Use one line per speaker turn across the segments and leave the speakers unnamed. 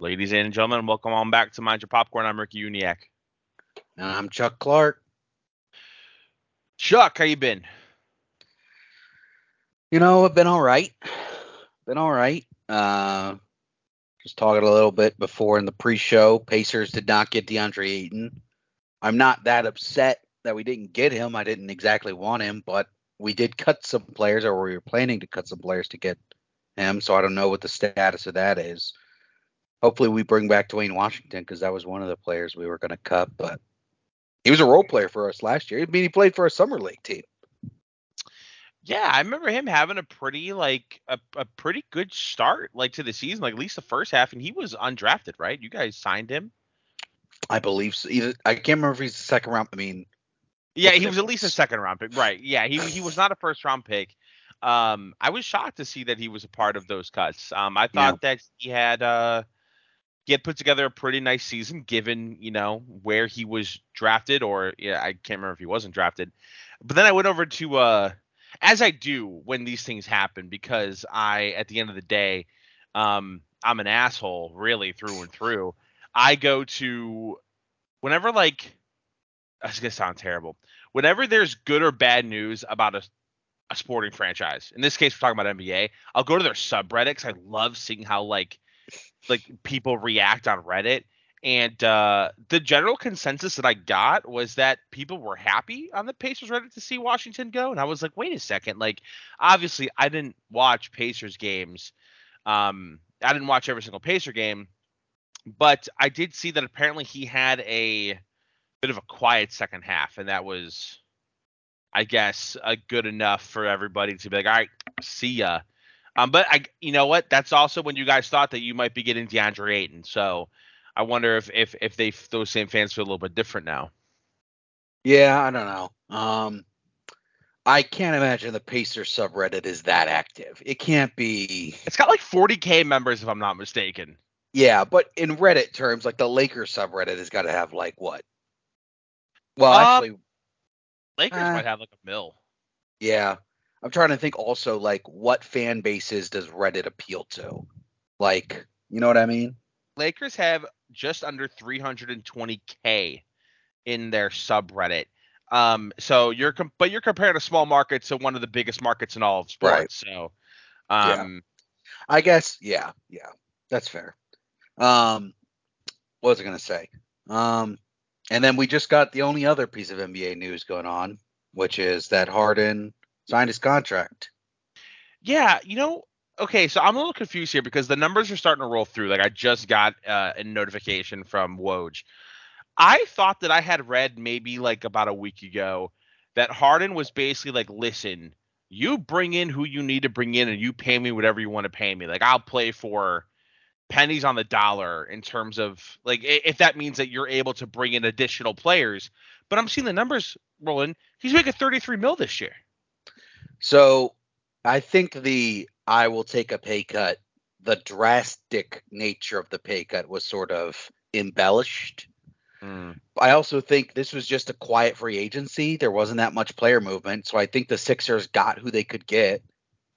Ladies and gentlemen, welcome on back to Mind Your Popcorn. I'm Ricky Uniac.
And I'm Chuck Clark.
Chuck, how you been?
You know, I've been all right. Been all right. Uh, just talking a little bit before in the pre-show. Pacers did not get DeAndre Ayton. I'm not that upset that we didn't get him. I didn't exactly want him, but we did cut some players, or we were planning to cut some players to get him. So I don't know what the status of that is. Hopefully, we bring back Duane Washington because that was one of the players we were going to cut. But he was a role player for us last year. I mean, he played for a summer league team.
Yeah, I remember him having a pretty like a, a pretty good start like to the season, like at least the first half, and he was undrafted, right? You guys signed him.
I believe so. Either I can't remember if he's the second round. I mean,
yeah, he was at least a second round pick, right? Yeah, he he was not a first round pick. Um, I was shocked to see that he was a part of those cuts. Um, I thought yeah. that he had uh he had put together a pretty nice season given you know where he was drafted, or yeah, I can't remember if he wasn't drafted. But then I went over to uh as I do when these things happen, because I, at the end of the day, um, I'm an asshole really through and through. I go to whenever like that's gonna sound terrible. Whenever there's good or bad news about a, a sporting franchise, in this case we're talking about NBA, I'll go to their subreddits. I love seeing how like like people react on Reddit. And uh, the general consensus that I got was that people were happy on the Pacers Reddit to see Washington go. And I was like, wait a second. Like, obviously, I didn't watch Pacers games. Um, I didn't watch every single Pacer game, but I did see that apparently he had a bit of a quiet second half, and that was, I guess, a good enough for everybody to be like, all right, see ya. Um, but I, you know what? That's also when you guys thought that you might be getting DeAndre Ayton. So I wonder if if if they those same fans feel a little bit different now.
Yeah, I don't know. Um, I can't imagine the Pacers subreddit is that active. It can't be.
It's got like 40k members if I'm not mistaken.
Yeah, but in Reddit terms, like the Lakers subreddit has got to have like what? Well, um, actually,
Lakers uh, might have like a mill.
Yeah, I'm trying to think also like what fan bases does Reddit appeal to? Like, you know what I mean?
Lakers have just under 320k in their subreddit. Um, so you're com- but you're comparing a small market to one of the biggest markets in all of sports. Right. So, um,
yeah. I guess yeah, yeah, that's fair. Um, what was I gonna say? Um, and then we just got the only other piece of NBA news going on, which is that Harden signed his contract.
Yeah, you know, okay, so I'm a little confused here because the numbers are starting to roll through. Like I just got uh, a notification from Woj. I thought that I had read maybe like about a week ago that Harden was basically like, listen, you bring in who you need to bring in and you pay me whatever you want to pay me. Like I'll play for pennies on the dollar in terms of like if that means that you're able to bring in additional players. But I'm seeing the numbers rolling. He's making 33 mil this year.
So I think the I will take a pay cut, the drastic nature of the pay cut was sort of embellished. Mm. I also think this was just a quiet free agency. There wasn't that much player movement. So I think the Sixers got who they could get.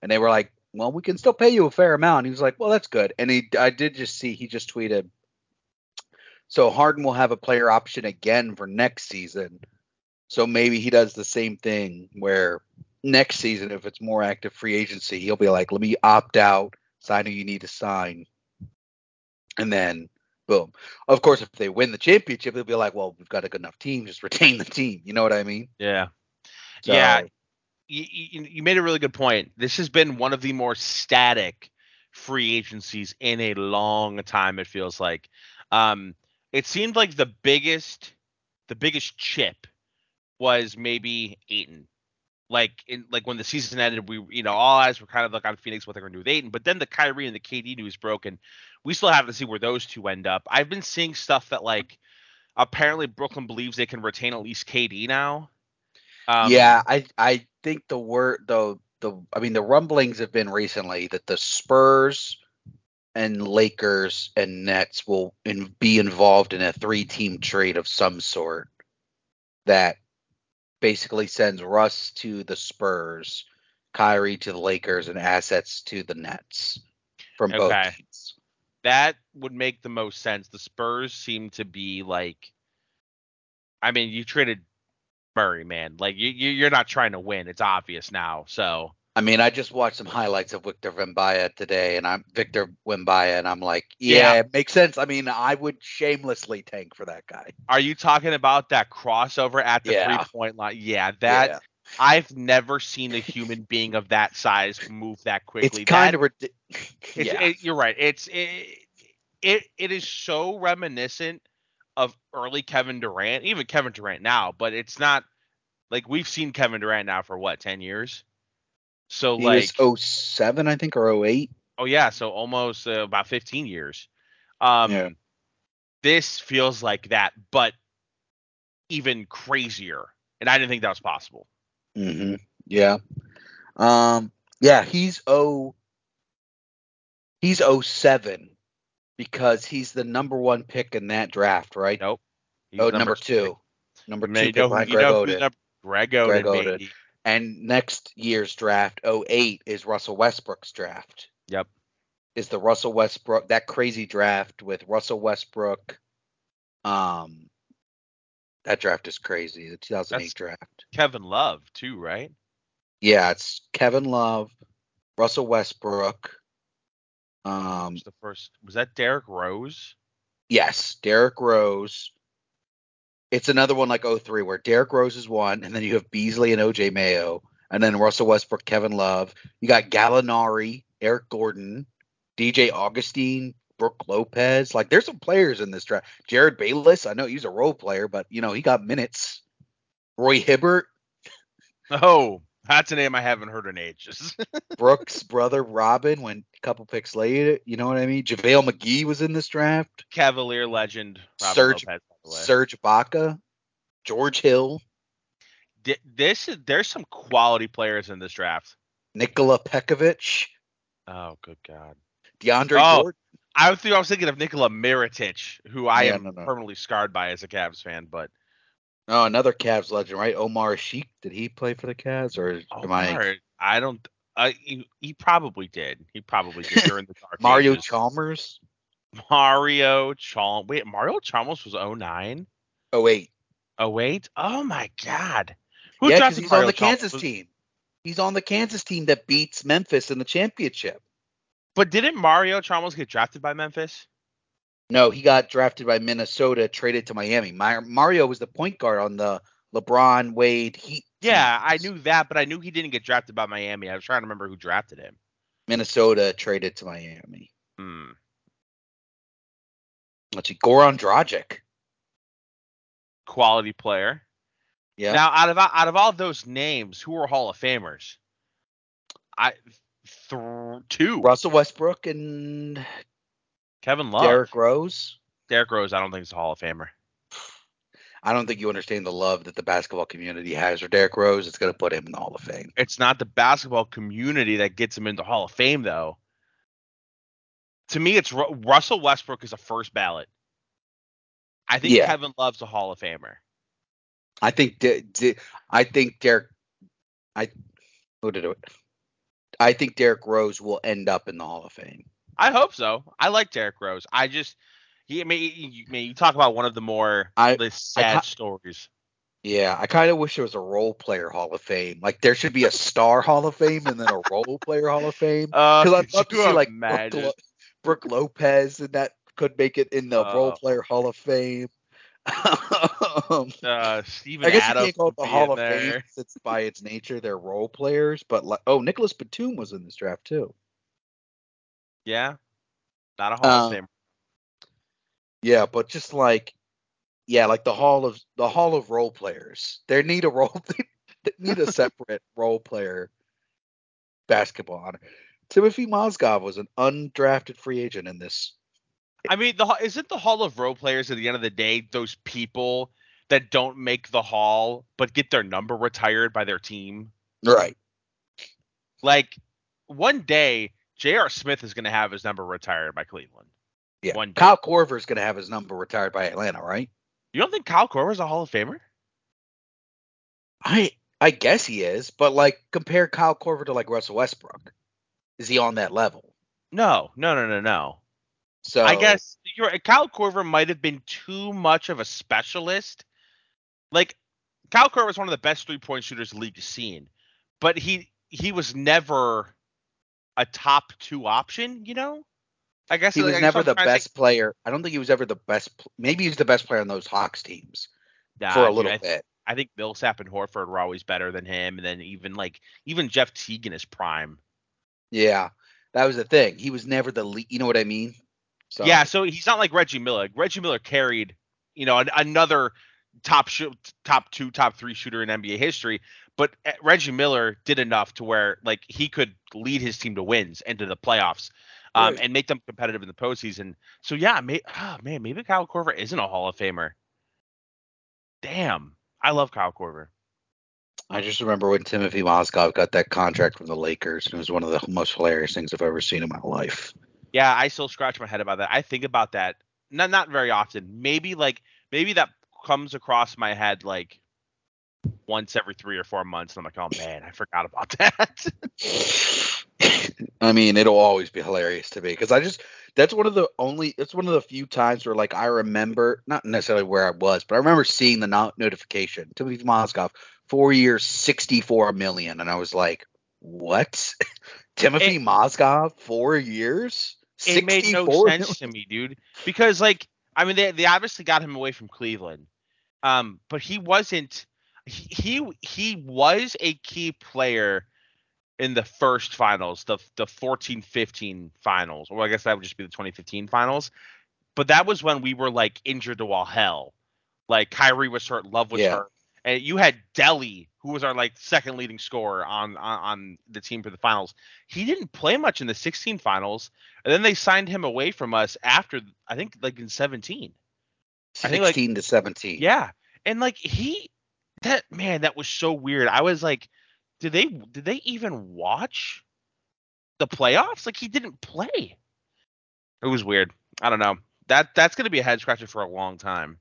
And they were like, well, we can still pay you a fair amount. He was like, well, that's good. And he, I did just see, he just tweeted, so Harden will have a player option again for next season. So maybe he does the same thing where next season, if it's more active free agency, he'll be like, let me opt out, sign who you need to sign. And then boom. Of course, if they win the championship, they'll be like, well, we've got a good enough team, just retain the team. You know what I mean?
Yeah. So, yeah. You, you, you made a really good point. This has been one of the more static free agencies in a long time, it feels like. Um, it seemed like the biggest the biggest chip was maybe Ayton like in like when the season ended, we you know all eyes were kind of like on Phoenix what they're going to do with Ayton. But then the Kyrie and the KD news broke, and we still have to see where those two end up. I've been seeing stuff that like apparently Brooklyn believes they can retain at least KD now.
Um, yeah, I I think the word the the I mean the rumblings have been recently that the Spurs and Lakers and Nets will in, be involved in a three team trade of some sort that basically sends Russ to the Spurs, Kyrie to the Lakers, and assets to the Nets from both teams.
that would make the most sense. The Spurs seem to be like, I mean, you traded Murray, man. Like you, you're not trying to win. It's obvious now. So
I mean, I just watched some highlights of Victor Wembanyama today, and I'm Victor Wembanyama, and I'm like, yeah, yeah, it makes sense. I mean, I would shamelessly tank for that guy.
Are you talking about that crossover at the yeah. three point line? Yeah, that yeah. I've never seen a human being of that size move that quickly.
It's kind of
ridiculous. yeah. It, you're right. It's it, it it is so reminiscent of early Kevin Durant, even Kevin Durant now, but it's not like we've seen Kevin Durant now for what ten years. So
he
like
was 07, I think, or 08.
Oh yeah, so almost uh, about 15 years. Um, yeah. This feels like that, but even crazier. And I didn't think that was possible.
Mm-hmm. Yeah. Um. Yeah, he's oh. He's 07 because he's the number one pick in that draft, right?
Nope.
He's oh, number, number two. Number two.
You know, Greg Oden. Greg. Greg Oden.
And next year's draft, 08, is Russell Westbrook's draft.
Yep.
Is the Russell Westbrook that crazy draft with Russell Westbrook? Um, that draft is crazy. The 2008 That's draft.
Kevin Love too, right?
Yeah, it's Kevin Love, Russell Westbrook. Um,
was the first was that Derrick Rose?
Yes, Derrick Rose it's another one like 03 where Derrick Rose is one, and then you have Beasley and OJ Mayo, and then Russell Westbrook, Kevin Love. You got Gallinari, Eric Gordon, DJ Augustin, Brook Lopez. Like there's some players in this draft. Jerryd Bayless, I know he's a role player, but you know he got minutes. Roy Hibbert.
Oh, that's a name I haven't heard in ages.
Brooks' brother Robin went a couple picks later. You know what I mean? JaVale McGee was in this draft.
Cavalier legend.
Robin Serge Lopez. Serge Ibaka, George Hill.
This is there's some quality players in this draft.
Nikola Pekovic.
Oh, good God.
DeAndre oh, Gordon.
I was, I was thinking of Nikola Mirotic, who I yeah, am no, no. permanently scarred by as a Cavs fan, but.
Oh, another Cavs legend, right? Omer Asik. Did he play for the Cavs, or Omer, am I?
I don't. Uh, he, he, probably did. He probably did during the
dark Mario ages. Chalmers.
Mario Chalmers. Wait, Mario Chalmers was 09?
08.
08? Oh my God.
Who yeah, because he's Mario on the Chalmers? Kansas team. He's on the Kansas team that beats Memphis in the championship.
But didn't Mario Chalmers get drafted by Memphis?
No, he got drafted by Minnesota, traded to Miami. Mario was the point guard on the LeBron Wade Heat.
Yeah, I knew that, but I knew he didn't get drafted by Miami. I was trying to remember who drafted him.
Minnesota traded to Miami.
Hmm.
Let's see, Goran Dragic.
Quality player. Yeah. Now, out of out of all those names, who are Hall of Famers? I th- two.
Russell Westbrook and
Kevin Love.
Derrick Rose.
Derrick Rose, I don't think is a Hall of Famer.
I don't think you understand the love that the basketball community has for Derrick Rose. It's going to put him in the Hall of Fame.
It's not the basketball community that gets him into Hall of Fame, though to me, it's Ru- Russell Westbrook is a first ballot. I think yeah. Kevin Love's a Hall of Famer.
I think D- D- I think Derrick I who did it? I think Derrick Rose will end up in the Hall of Fame.
I hope so. I like Derrick Rose. I just he I mean, you, I mean, you talk about one of the more I, sad I, stories.
Yeah, I kind of wish there was a role player Hall of Fame. Like there should be a star Hall of Fame and then a role player Hall of Fame.
Because uh, I'd love to see like Brooke,
Brook Lopez, and that could make it in the uh, Role Player Hall of Fame.
um, uh, Steven I guess Adams you can't call it the Hall of there. Fame.
It's by its nature they're role players, but like, oh, Nicolas Batum was in this draft too.
Yeah, not a Hall um, of Fame.
Yeah, but just like, yeah, like the Hall of the Hall of Role Players. They need a role. They need a separate role player basketball honor. Timothy Mozgov was an undrafted free agent in this.
I mean, the isn't the Hall of Role Players at the end of the day those people that don't make the Hall but get their number retired by their team?
Right.
Like one day, J.R. Smith is going to have his number retired by Cleveland.
Yeah. One day. Kyle Korver is going to have his number retired by Atlanta, right?
You don't think Kyle is a Hall of Famer?
I I guess he is, but like compare Kyle Korver to like Russell Westbrook. Is he on that level?
No, no, no, no, no.
So
I guess. Kyle Korver might have been too much of a specialist. Like Kyle Korver was one of the best three point shooters the league has seen, but he he was never a top two option. You know, I guess
he was
like,
never the best player. I don't think he was ever the best. Maybe he's the best player on those Hawks teams nah, for a little
dude,
bit.
I think Millsap and Horford were always better than him, and then even like even Jeff Teague in his prime.
Yeah, that was the thing. He was never the lead. You know what I mean?
So. Yeah, so he's not like Reggie Miller. Reggie Miller carried, you know, an, another top top two, top three shooter in NBA history. But eh, Reggie Miller did enough to where like he could lead his team to wins and to the playoffs, um, right. and make them competitive in the postseason. So yeah, may- oh, man, maybe Kyle Korver isn't a Hall of Famer. Damn, I love Kyle Korver.
I just remember when Timothy Mozgov got that contract from the Lakers. It was one of the most hilarious things I've ever seen in my life.
Yeah, I still scratch my head about that. I think about that not not very often. Maybe like maybe that comes across my head like once every three or four months, and I'm like, oh man, I forgot about that.
I mean, it'll always be hilarious to me because I just that's one of the only it's one of the few times where like I remember not necessarily where I was, but I remember seeing the not- notification Timothy Mozgov four years, sixty four million, and I was like, what? Timothy it, Mozgov four years?
it made no sense to me, dude. Because like, I mean, they they obviously got him away from Cleveland, um, but he wasn't. He he was a key player in the first finals, the the 14-15 finals, or I guess that would just be the 2015 finals. But that was when we were like injured to all hell. Like Kyrie was hurt, Love was yeah. hurt, and you had Delly, who was our like second leading scorer on, on, on the team for the finals. He didn't play much in the 16 finals, and then they signed him away from us after I think like in 17.
16 like, to 17.
Yeah, and like he, that man, that was so weird. I was like, did they did they even watch the playoffs? Like he didn't play. It was weird. I don't know. That that's gonna be a head scratcher for a long time.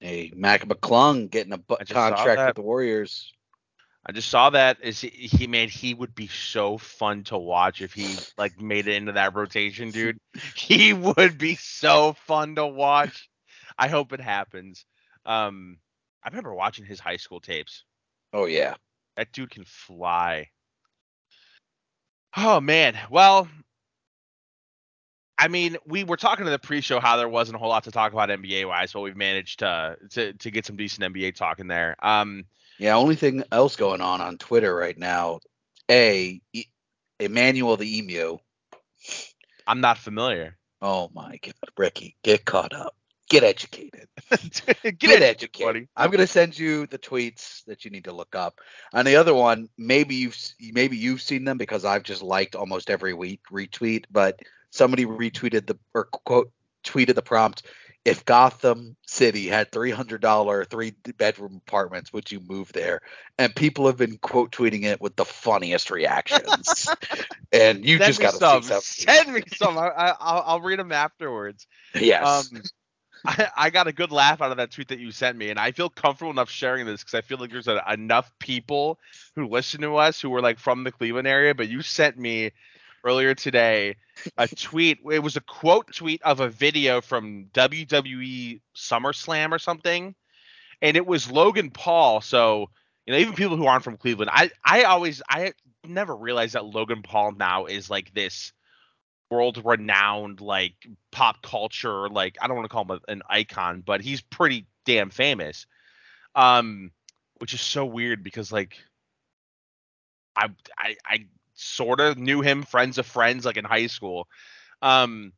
Hey, Mac McClung getting a bu- contract with the Warriors.
I just saw that. Is he, he man? He would be so fun to watch if he like made it into that rotation, dude. He would be so fun to watch. I hope it happens. Um, I remember watching his high school tapes.
Oh yeah,
that dude can fly. Oh man. Well, I mean, we were talking to the pre-show how there wasn't a whole lot to talk about NBA wise, but we've managed to to to get some decent NBA talk in there. Um,
yeah, only thing else going on on Twitter right now, a Emmanuel the Emu.
I'm not familiar.
Oh my god, Ricky, get caught up. Get educated. get, get educated. Buddy. I'm gonna send you the tweets that you need to look up. And the other one, maybe you've maybe you've seen them because I've just liked almost every week retweet, but somebody retweeted the or quote tweeted the prompt if Gotham City had $300 three bedroom apartments, would you move there? And people have been quote tweeting it with the funniest reactions. and you just got to
see Send me some. I, will read them afterwards.
Yes. Um,
I, I, got a good laugh out of that tweet that you sent me, and I feel comfortable enough sharing this because I feel like there's a, enough people who listen to us who were like from the Cleveland area. But you sent me earlier today a tweet. It was a quote tweet of a video from WWE SummerSlam or something, and it was Logan Paul. So you know, even people who aren't from Cleveland, I I always I never realized that Logan Paul now is like this world renowned like pop culture like I don't want to call him an icon, but he's pretty damn famous. Um, which is so weird because like I I I sort of knew him, friends of friends, like in high school. Um,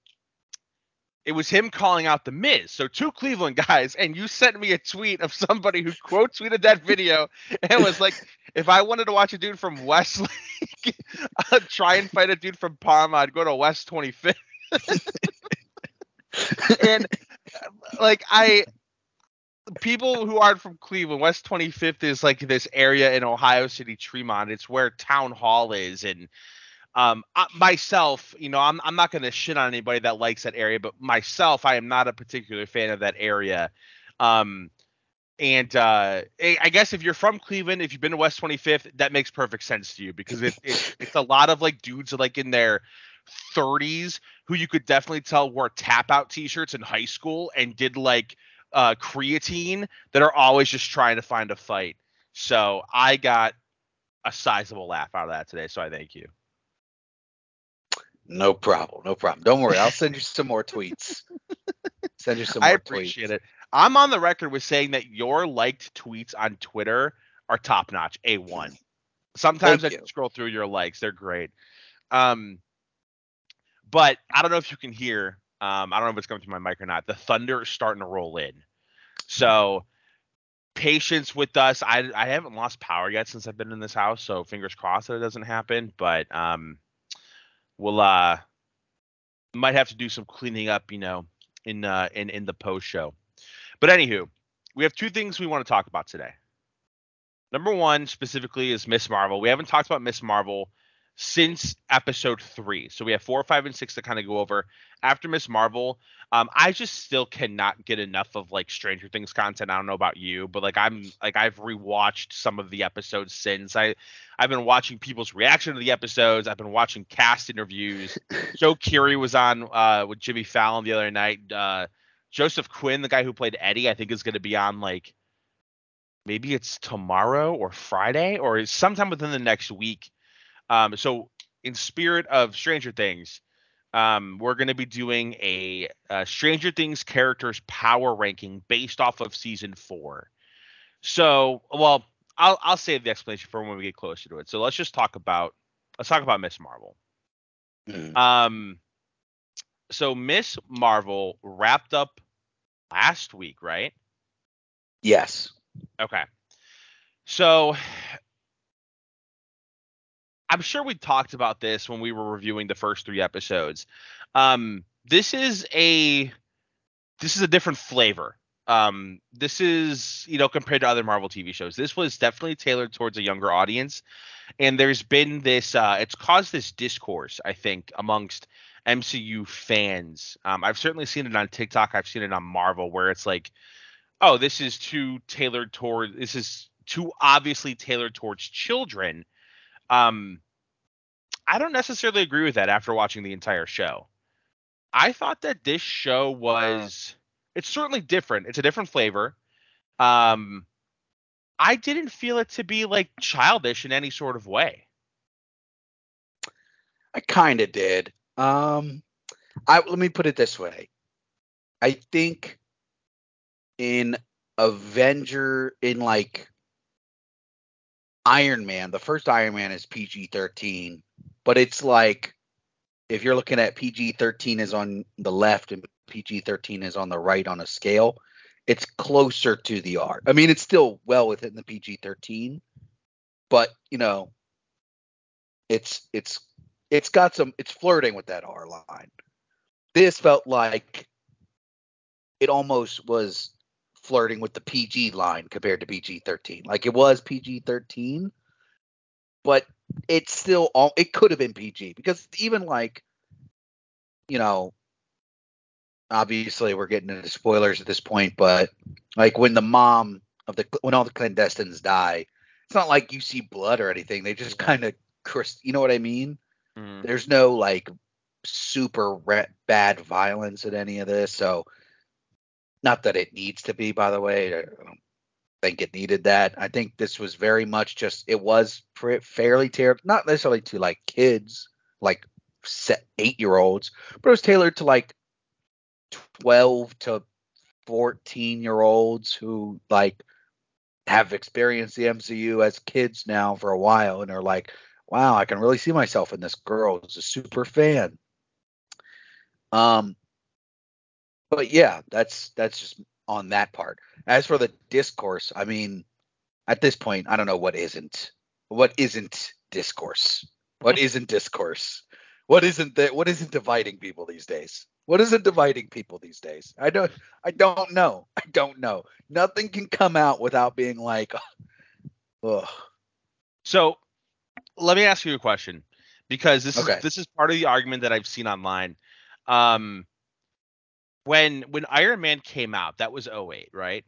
it was him calling out the Miz. So two Cleveland guys, and you sent me a tweet of somebody who quote tweeted that video and was like, if I wanted to watch a dude from Westlake uh, try and fight a dude from Parma, I'd go to West 25th. and like I people who aren't from Cleveland, West 25th is like this area in Ohio City, Tremont. It's where Town Hall is, and um, I, myself, you know, I'm I'm not gonna shit on anybody that likes that area, but myself, I am not a particular fan of that area. Um, and uh, I guess if you're from Cleveland, if you've been to West 25th, that makes perfect sense to you because it, it it's a lot of like dudes like in their 30s who you could definitely tell wore tap out t-shirts in high school and did like uh, creatine that are always just trying to find a fight. So I got a sizable laugh out of that today. So I thank you.
No problem. No problem. Don't worry. I'll send you some more tweets. Send you some more
I appreciate
tweets.
it. I'm on the record with saying that your liked tweets on Twitter are top notch, A1. Sometimes
Thank
I
you.
scroll through your likes, they're great. Um, but I don't know if you can hear. Um, I don't know if it's coming through my mic or not. The thunder is starting to roll in, so patience with us. I I haven't lost power yet since I've been in this house, so fingers crossed that it doesn't happen. But um, we'll uh might have to do some cleaning up, you know, in uh in in the post show. But anywho, we have two things we want to talk about today. Number one specifically is Miss Marvel. We haven't talked about Miss Marvel since episode three. So we have four, five, and six to kind of go over. After Miss Marvel, um, I just still cannot get enough of like Stranger Things content. I don't know about you, but like I'm like I've rewatched some of the episodes since. I I've been watching people's reaction to the episodes. I've been watching cast interviews. Joe Keery was on uh, with Jimmy Fallon the other night. Uh, Joseph Quinn, the guy who played Eddie, I think is going to be on like maybe it's tomorrow or Friday or sometime within the next week. Um, so in spirit of Stranger Things, um, we're going to be doing a, uh Stranger Things characters power ranking based off of season four. So, well, I'll I'll save the explanation for when we get closer to it. So let's just talk about let's talk about Miss Marvel.
Mm.
Um, so Miss Marvel wrapped up last week, right?
Yes.
Okay. So I'm sure we talked about this when we were reviewing the first three episodes. Um, this is a this is a different flavor. Um, this is you know compared to other Marvel TV shows. This was definitely tailored towards a younger audience, and there's been this. Uh, it's caused this discourse, I think, amongst MCU fans. Um, I've certainly seen it on TikTok. I've seen it on Marvel, where it's like, oh, this is too tailored toward. This is too obviously tailored towards children. Um, I don't necessarily agree with that after watching the entire show. I thought that this show was it's certainly different. It's a different flavor. Um I didn't feel it to be like childish in any sort of way.
I kind of did. Um, I let me put it this way. I think in Avenger, in like Iron Man, the first Iron Man is PG thirteen, but it's like if you're looking at PG thirteen is on the left and PG thirteen is on the right on a scale, it's closer to the R. I mean, it's still well within the PG thirteen, but you know, it's it's it's got some it's flirting with that R line. This felt like it almost was flirting with the PG line compared to PG 13. Like it was PG 13, but it's still all it could have been PG because even like you know obviously we're getting into spoilers at this point, but like when the mom of the when all the clandestines die, it's not like you see blood or anything. They just kind of you know what I mean?
Mm-hmm.
There's no like super re- bad violence in any of this, so not that it needs to be. By the way, I don't think it needed that. I think this was very much just it was pr- fairly tailored, not necessarily to like kids, like eight year olds, but it was tailored to like twelve to fourteen year olds who like have experienced the MCU as kids now for a while and are like, wow, I can really see myself in this girl who's a super fan. Um, but yeah, that's that's just on that part. As for the discourse, I mean, at this point, I don't know what isn't what isn't discourse. What isn't discourse? What isn't that? What isn't dividing people these days? What isn't dividing people these days? I don't. I don't know. I don't know. Nothing can come out without being like, ugh.
So let me ask you a question because this
Okay.
is this is part of the argument that I've seen online. Um, when when Iron Man came out, that was 08, right?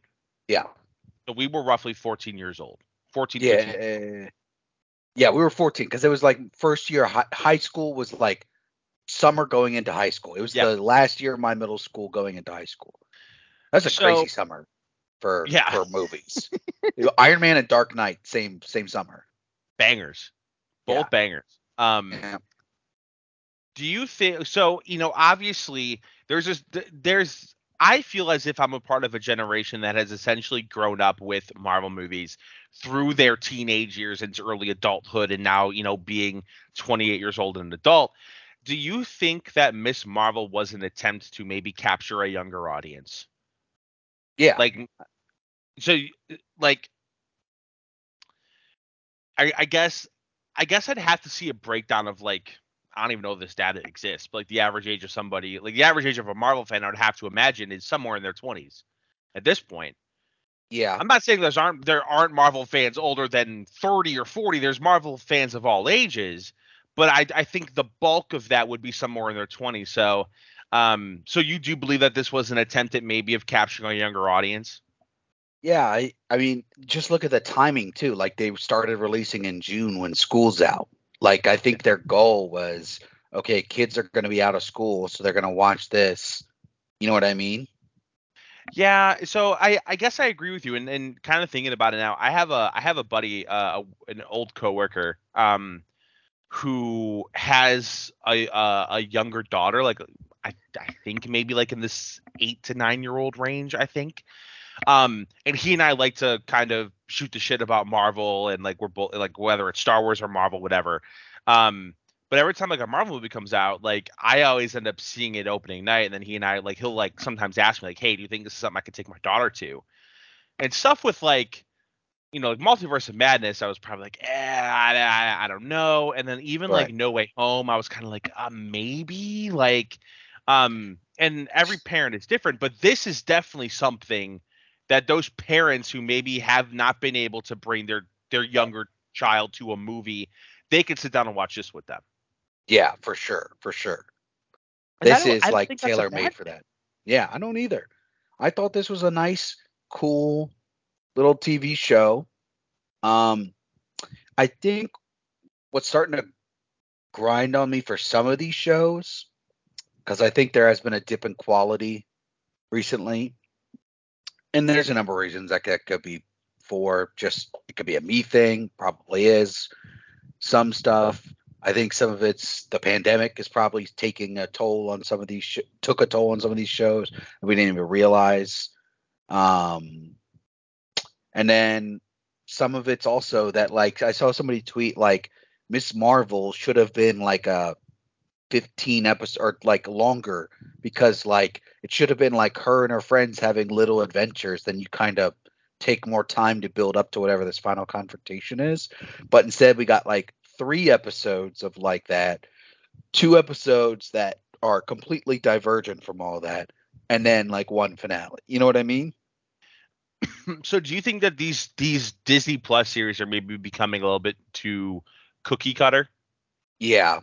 Yeah.
So we were roughly 14 years old. 14, 15.
Yeah. Yeah, we were 14 because it was like first year high, high school was like summer going into high school. It was yep. the last year of my middle school going into high school. That's a so, crazy summer for yeah. for movies. Iron Man and Dark Knight, same same summer.
Bangers, both yeah. bangers. Um, yeah. do you think so? You know, obviously there's just there's I feel as if I'm a part of a generation that has essentially grown up with Marvel movies through their teenage years into early adulthood and now, you know, being 28 years old and an adult. Do you think that Miss Marvel was an attempt to maybe capture a younger audience?
Yeah.
Like so like I, I guess I guess I'd have to see a breakdown of like I don't even know if this data exists, but like the average age of somebody, like the average age of a Marvel fan, I would have to imagine is somewhere in their 20s at this point.
Yeah.
I'm not saying there's aren't there aren't Marvel fans older than 30 or 40. There's Marvel fans of all ages, but I I think the bulk of that would be somewhere in their 20s. So um so you do believe that this was an attempt at maybe of capturing a younger audience?
Yeah, I I mean, just look at the timing too. Like they started releasing in June when school's out. Like I think their goal was okay, kids are going to be out of school, so they're going to watch this. You know what I mean?
Yeah, so I I guess I agree with you, and, and kind of thinking about it now, I have a I have a buddy, uh, an old coworker, um, who has a a, a younger daughter, like I I think maybe like in this eight to nine year old range, I think. Um, and he and I like to kind of shoot the shit about Marvel and like we're both like whether it's Star Wars or Marvel, whatever. Um, but every time like a Marvel movie comes out, like I always end up seeing it opening night, and then he and I like he'll like sometimes ask me like, "Hey, do you think this is something I could take my daughter to?" And stuff with like, you know, like Multiverse of Madness, I was probably like, "Eh, I, I, I don't know." And then even right. like No Way Home, I was kind of like, uh, maybe like, um, and every parent is different, but this is definitely something that those parents who maybe have not been able to bring their their younger child to a movie, they can sit down and watch this with them.
Yeah, for sure, for sure. And this is like tailor made for that. Yeah, I don't either. I thought this was a nice, cool little TV show. Um, I think what's starting to grind on me for some of these shows, because I think there has been a dip in quality recently, and there's a number of reasons that could, could be for just it could be a me thing, probably is some stuff. I think some of it's the pandemic is probably taking a toll on some of these sh- took a toll on some of these shows we didn't even realize. Um, and then some of it's also that like I saw somebody tweet like Miss Marvel should have been like a 15 episode or like longer because like it should have been like her and her friends having little adventures then you kind of take more time to build up to whatever this final confrontation is. But instead we got like three episodes of like that two episodes that are completely divergent from all that and then like one finale. You know what i mean?
So do you think that these these disney plus series are maybe becoming a little bit too cookie cutter?
Yeah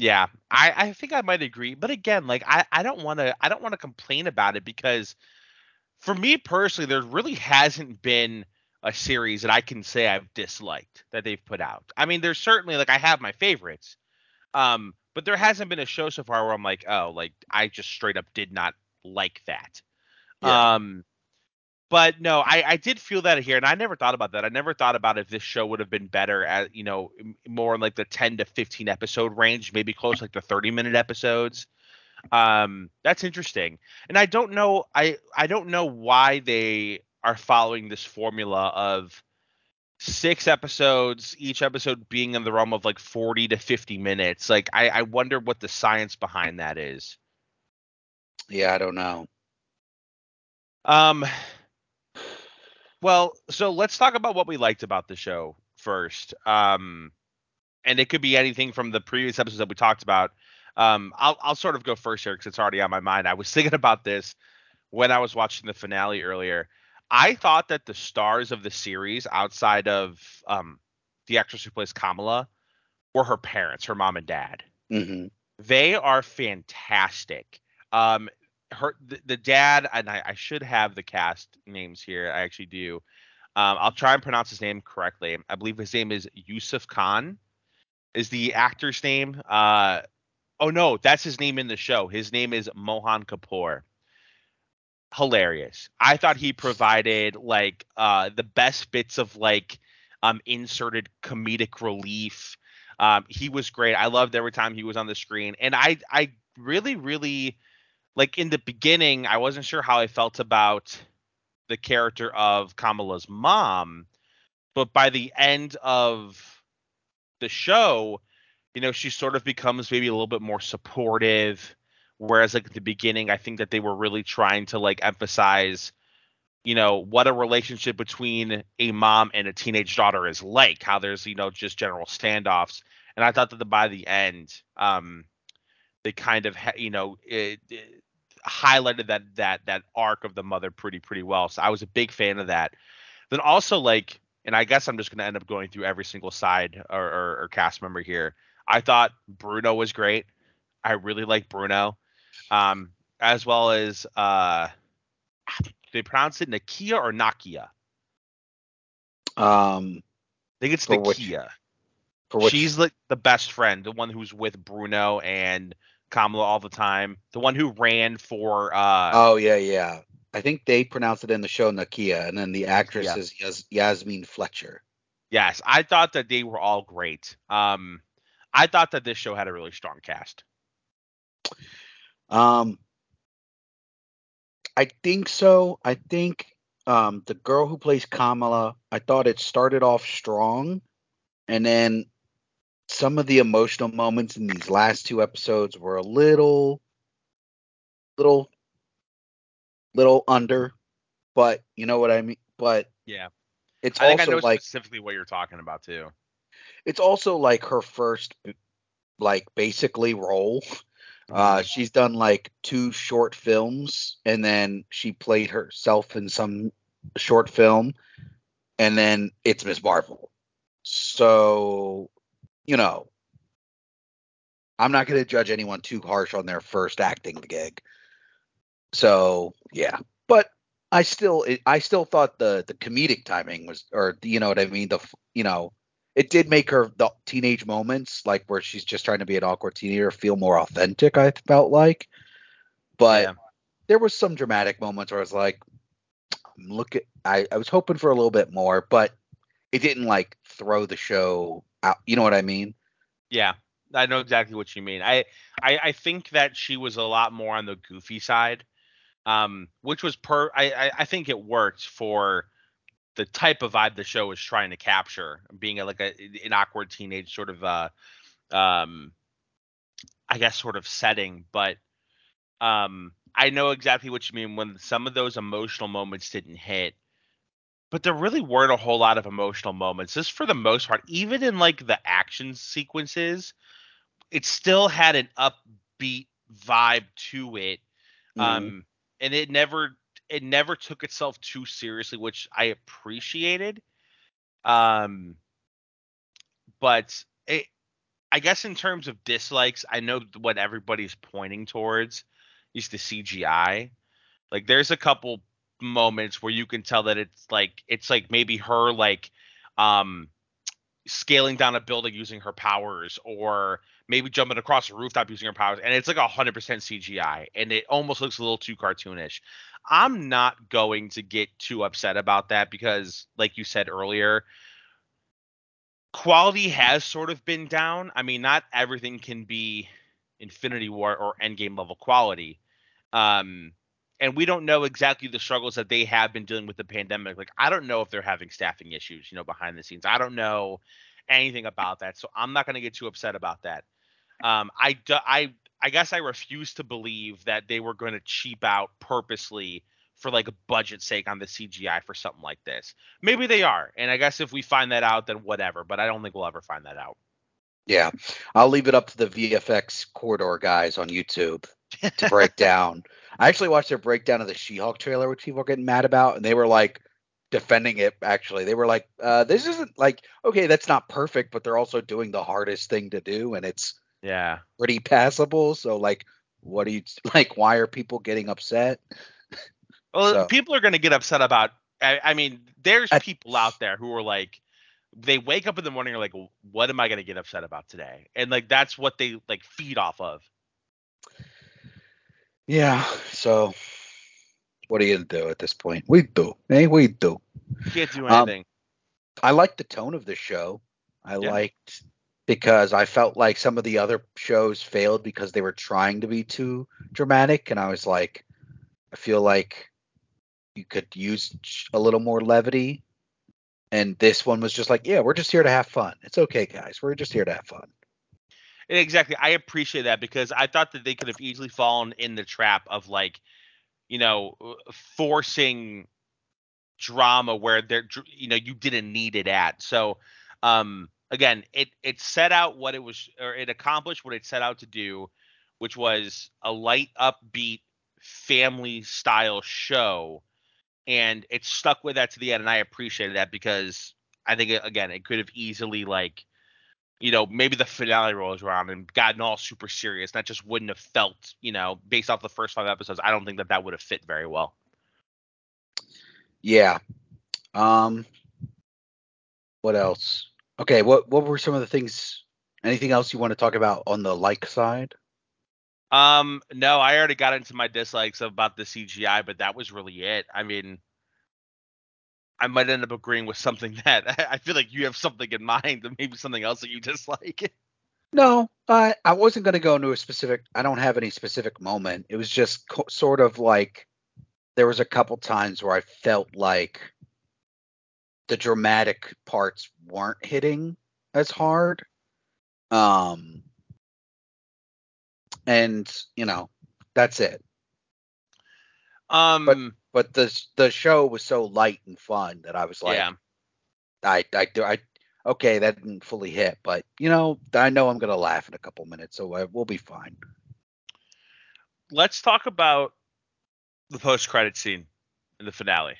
yeah, I, I think I might agree. But again, like I, I don't want to I don't want to complain about it because for me personally, there really hasn't been a series that I can say I've disliked that they've put out. I mean, there's certainly like I have my favorites. Um, but there hasn't been a show so far where I'm like, oh, like I just straight up did not like that. Yeah. Um but no, I, I did feel that here, and I never thought about that. I never thought about if this show would have been better at you know more in like the 10 to 15 episode range, maybe close like the 30 minute episodes. Um, that's interesting, and I don't know I I don't know why they are following this formula of six episodes, each episode being in the realm of like 40 to 50 minutes. Like I I wonder what the science behind that is.
Yeah, I don't know.
Um well, so let's talk about what we liked about the show first. Um, and it could be anything from the previous episodes that we talked about. Um, I'll I'll sort of go first here because it's already on my mind. I was thinking about this when I was watching the finale earlier. I thought that the stars of the series, outside of um, the actress who plays Kamala, were her parents, her mom and dad.
Mm-hmm.
They are fantastic. Um, her the, the dad and I, I, should have the cast names here. I actually do. Um, I'll try and pronounce his name correctly. I believe his name is Yusuf Khan. Is the actor's name? Uh, Oh no, that's his name in the show. His name is Mohan Kapoor. Hilarious. I thought he provided like uh the best bits of like um inserted comedic relief. Um he was great. I loved every time he was on the screen. And I I really really like in the beginning I wasn't sure how I felt about the character of Kamala's mom, but by the end of the show, you know, she sort of becomes maybe a little bit more supportive. Whereas like at the beginning, I think that they were really trying to like emphasize, you know, what a relationship between a mom and a teenage daughter is like, how there's, you know, just general standoffs. And I thought that the, by the end, um, they kind of, ha- you know, it, it highlighted that that that arc of the mother pretty pretty well. So I was a big fan of that. Then also like, and I guess I'm just gonna end up going through every single side or, or, or cast member here. I thought Bruno was great. I really like Bruno, um, as well as uh, they pronounce it Nakia or Nakia.
Um,
I think it's Nakia. Which, She's like the best friend, the one who's with Bruno and Kamala all the time, the one who ran for. uh
Oh yeah, yeah. I think they pronounce it in the show Nakia, and then the actress yeah. is Yas- Yasmeen Fletcher.
Yes, I thought that they were all great. Um, I thought that this show had a really strong cast.
Um, I think so. I think um, the girl who plays Kamala, I thought it started off strong, and then some of the emotional moments in these last two episodes were a little, little, little under. But you know what I mean. But
yeah,
it's
I
also like
specifically what you're talking about too.
It's also like her first, like basically role. Uh, mm-hmm. she's done like two short films, and then she played herself in some short film, and then it's Miss Marvel. So, you know, I'm not going to judge anyone too harsh on their first acting gig. So, yeah, but I still, I still thought the the comedic timing was, or you know what I mean, the you know it did make her the teenage moments like where she's just trying to be an awkward teenager feel more authentic i felt like but yeah. there was some dramatic moments where i was like look at I, I was hoping for a little bit more but it didn't like throw the show out you know what i mean
yeah i know exactly what you mean i i, I think that she was a lot more on the goofy side um which was per I, I i think it worked for the type of vibe the show is trying to capture, being a, like a an awkward teenage sort of uh um I guess sort of setting, but um I know exactly what you mean when some of those emotional moments didn't hit. But there really weren't a whole lot of emotional moments. Just for the most part, even in like the action sequences, it still had an upbeat vibe to it. Mm-hmm. Um and it never it never took itself too seriously, which I appreciated. Um, but it, I guess in terms of dislikes, I know what everybody's pointing towards is the CGI. Like, there's a couple moments where you can tell that it's like it's like maybe her like um scaling down a building using her powers or maybe jumping across a rooftop using her powers and it's like a 100% cgi and it almost looks a little too cartoonish I'm not going to get too upset about that because, like you said earlier, quality has sort of been down. I mean, not everything can be Infinity War or Endgame level quality. Um, and we don't know exactly the struggles that they have been dealing with the pandemic. Like, I don't know if they're having staffing issues, you know, behind the scenes. I don't know anything about that, so I'm not going to get too upset about that. Um, I, I I guess I refuse to believe that they were going to cheap out purposely for like a budget sake on the CGI for something like this. Maybe they are, and I guess if we find that out, then whatever. But I don't think we'll ever find that out.
Yeah, I'll leave it up to the VFX corridor guys on YouTube to break down. I actually watched their breakdown of the She-Hulk trailer, which people are getting mad about, and they were like defending it. Actually, they were like, uh, "This isn't like okay, that's not perfect, but they're also doing the hardest thing to do, and it's
yeah
pretty passable. So like, what do you like? Why are people getting upset?
Well, so, people are going to get upset about. I, I mean, there's people out there who are like, they wake up in the morning and are like, what am I gonna get upset about today? And like that's what they like feed off of.
Yeah. So what are you gonna do at this point? We do. Hey, we do.
Can't do anything. Um,
I liked the tone of the show. I yeah. liked because I felt like some of the other shows failed because they were trying to be too dramatic, and I was like, I feel like you could use a little more levity. And this one was just like, yeah, we're just here to have fun. It's okay, guys. We're just here to have fun.
Exactly. I appreciate that because I thought that they could have easily fallen in the trap of like, you know, forcing drama where they're, you know, you didn't need it at. So, um, again, it it set out what it was, or it accomplished what it set out to do, which was a light, upbeat, family style show, and it stuck with that to the end, and I appreciated that because I think again, it could have easily like, you know, maybe the finale rolls around and gotten all super serious. That just wouldn't have felt, you know, based off the first five episodes. I don't think that that would have fit very well.
Yeah. Um. What else? Okay, what what were some of the things? Anything else you want to talk about on the like side?
Um, no, I already got into my dislikes about the CGI, but that was really it. I mean, I might end up agreeing with something that I feel like you have something in mind, and maybe something else that you dislike.
No, I I wasn't going to go into a specific. I don't have any specific moment. It was just co- sort of like there was a couple times where I felt like the dramatic parts weren't hitting as hard. Um, and you know, that's it.
Um,
but but the the show was so light and fun that I was like, yeah. I I do I okay that didn't fully hit, but you know I know I'm gonna laugh in a couple minutes, so I, we'll be fine.
Let's talk about the post credit scene in the finale.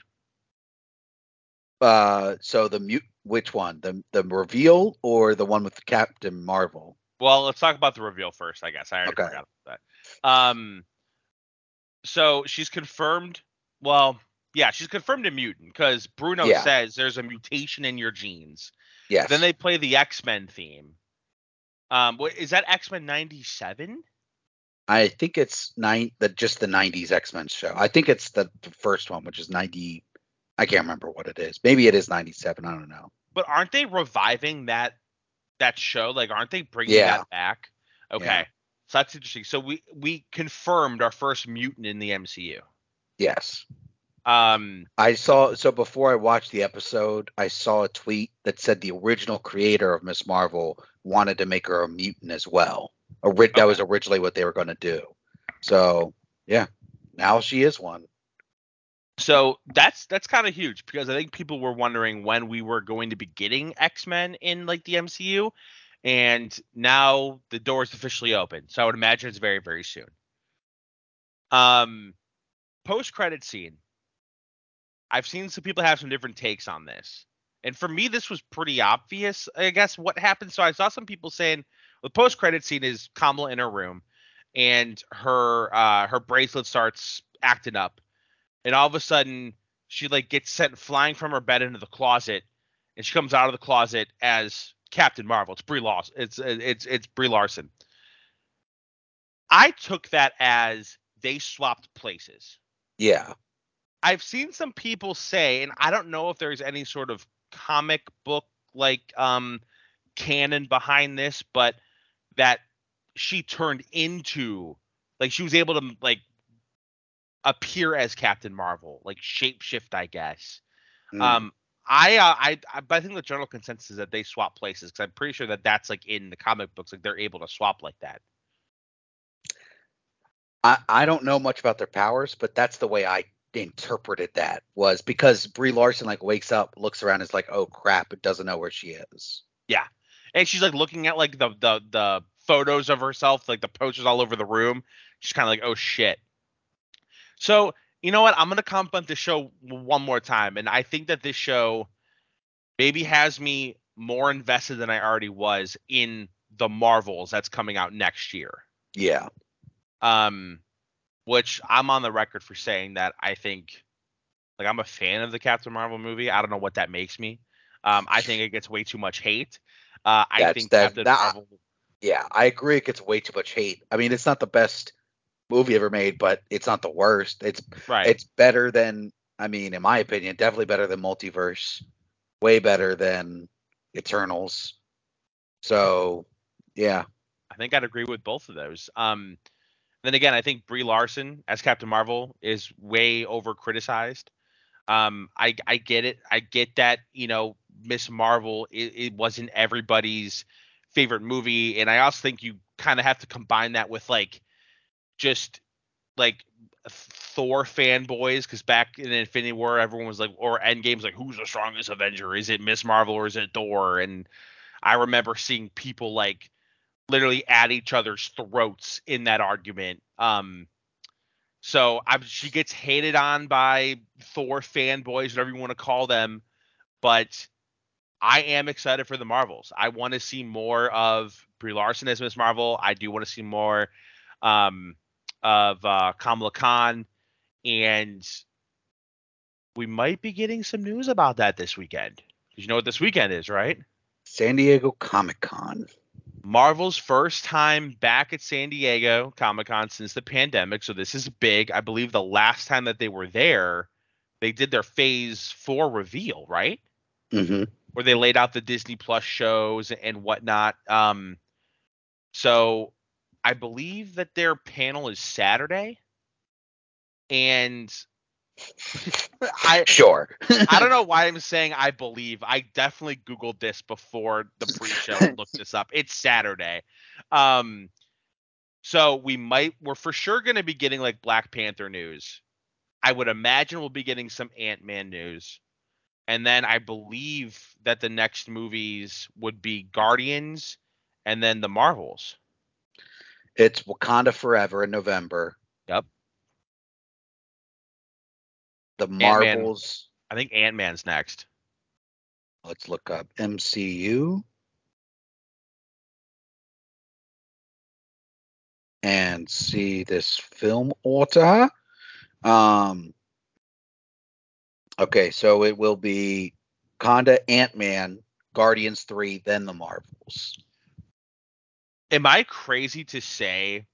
Uh, so the mute, which one? The the reveal or the one with Captain Marvel?
Well, let's talk about the reveal first. I guess I already okay. forgot about that. Um, so she's confirmed. Well, yeah, she's confirmed a mutant because Bruno yeah. says there's a mutation in your genes.
Yes.
Then they play the X Men theme. Um, what is that X Men '97?
I think it's nine. The just the '90s X Men show. I think it's the, the first one, which is '90. I can't remember what it is. Maybe it is 97. I don't know.
But aren't they reviving that that show? Like, aren't they bringing yeah. that back? Okay, yeah. so that's interesting. So we we confirmed our first mutant in the MCU.
Yes.
Um,
I saw so before I watched the episode, I saw a tweet that said the original creator of Miss Marvel wanted to make her a mutant as well. Okay. That was originally what they were going to do. So yeah, now she is one.
So that's that's kind of huge because I think people were wondering when we were going to be getting X Men in like the MCU, and now the door is officially open. So I would imagine it's very very soon. Um, post credit scene. I've seen some people have some different takes on this, and for me this was pretty obvious. I guess what happened. So I saw some people saying the post credit scene is Kamala in her room, and her uh, her bracelet starts acting up and all of a sudden she like gets sent flying from her bed into the closet, and she comes out of the closet as Captain Marvel. It's Brie Larson. It's it's it's Brie Larson. I took that as they swapped places.
Yeah.
I've seen some people say, and I don't know if there's any sort of comic book like um canon behind this, but that she turned into like she was able to like appear as Captain Marvel, like shapeshift, I guess. Mm. Um, I, uh, I, I, but I think the general consensus is that they swap places because I'm pretty sure that that's like in the comic books, like they're able to swap like that.
I, I don't know much about their powers, but that's the way I interpreted that was because Brie Larson like wakes up, looks around, is like, oh crap, it doesn't know where she is.
Yeah, and she's like looking at like the the the photos of herself, like the posters all over the room. She's kind of like, oh shit. So you know what? I'm gonna compliment the show one more time, and I think that this show maybe has me more invested than I already was in the Marvels that's coming out next year.
Yeah.
Um, which I'm on the record for saying that I think, like, I'm a fan of the Captain Marvel movie. I don't know what that makes me. Um, I think it gets way too much hate. Uh, I
That's-
think
that-
Captain
that-
Marvel.
Yeah, I agree. It gets way too much hate. I mean, it's not the best movie ever made, but it's not the worst. It's
Right.
it's better than. I mean, in my opinion, definitely better than Multiverse. Way better than Eternals. So, yeah,
I think I'd agree with both of those. Um, then again, I think Brie Larson as Captain Marvel is way over criticized. Um, I I get it. I get that you know Miss Marvel it, it wasn't everybody's favorite movie, and I also think you kind of have to combine that with like just like Thor fanboys because back in Infinity War, everyone was like, or Endgame's like, who's the strongest Avenger? Is it Miss Marvel or is it Thor? And I remember seeing people like literally at each other's throats in that argument. Um, so I'm, she gets hated on by Thor fanboys, whatever you want to call them, but I am excited for the Marvels. I want to see more of Brie Larson as Miss Marvel. I do want to see more um, of uh, Kamala Khan, and we might be getting some news about that this weekend. 'Cause you know what this weekend is, right?
San Diego Comic Con.
Marvel's first time back at San Diego Comic Con since the pandemic, so this is big. I believe the last time that they were there, they did their Phase Four reveal, right?
hmm
Where they laid out the Disney Plus shows and whatnot. Um, so I believe that their panel is Saturday, and I
Sure.
I don't know why I'm saying I believe. I definitely Googled this before the pre-show and looked this up. It's Saturday. Um so we might we're for sure gonna be getting like Black Panther news. I would imagine we'll be getting some Ant-Man news. And then I believe that the next movies would be Guardians and then the Marvels.
It's Wakanda Forever in November.
Yep.
The
Ant-Man.
Marvels.
I think Ant-Man's next.
Let's look up MCU. And see this film order. Um. Okay, so it will be Conda, Ant Man, Guardians three, then the Marvels.
am I crazy to say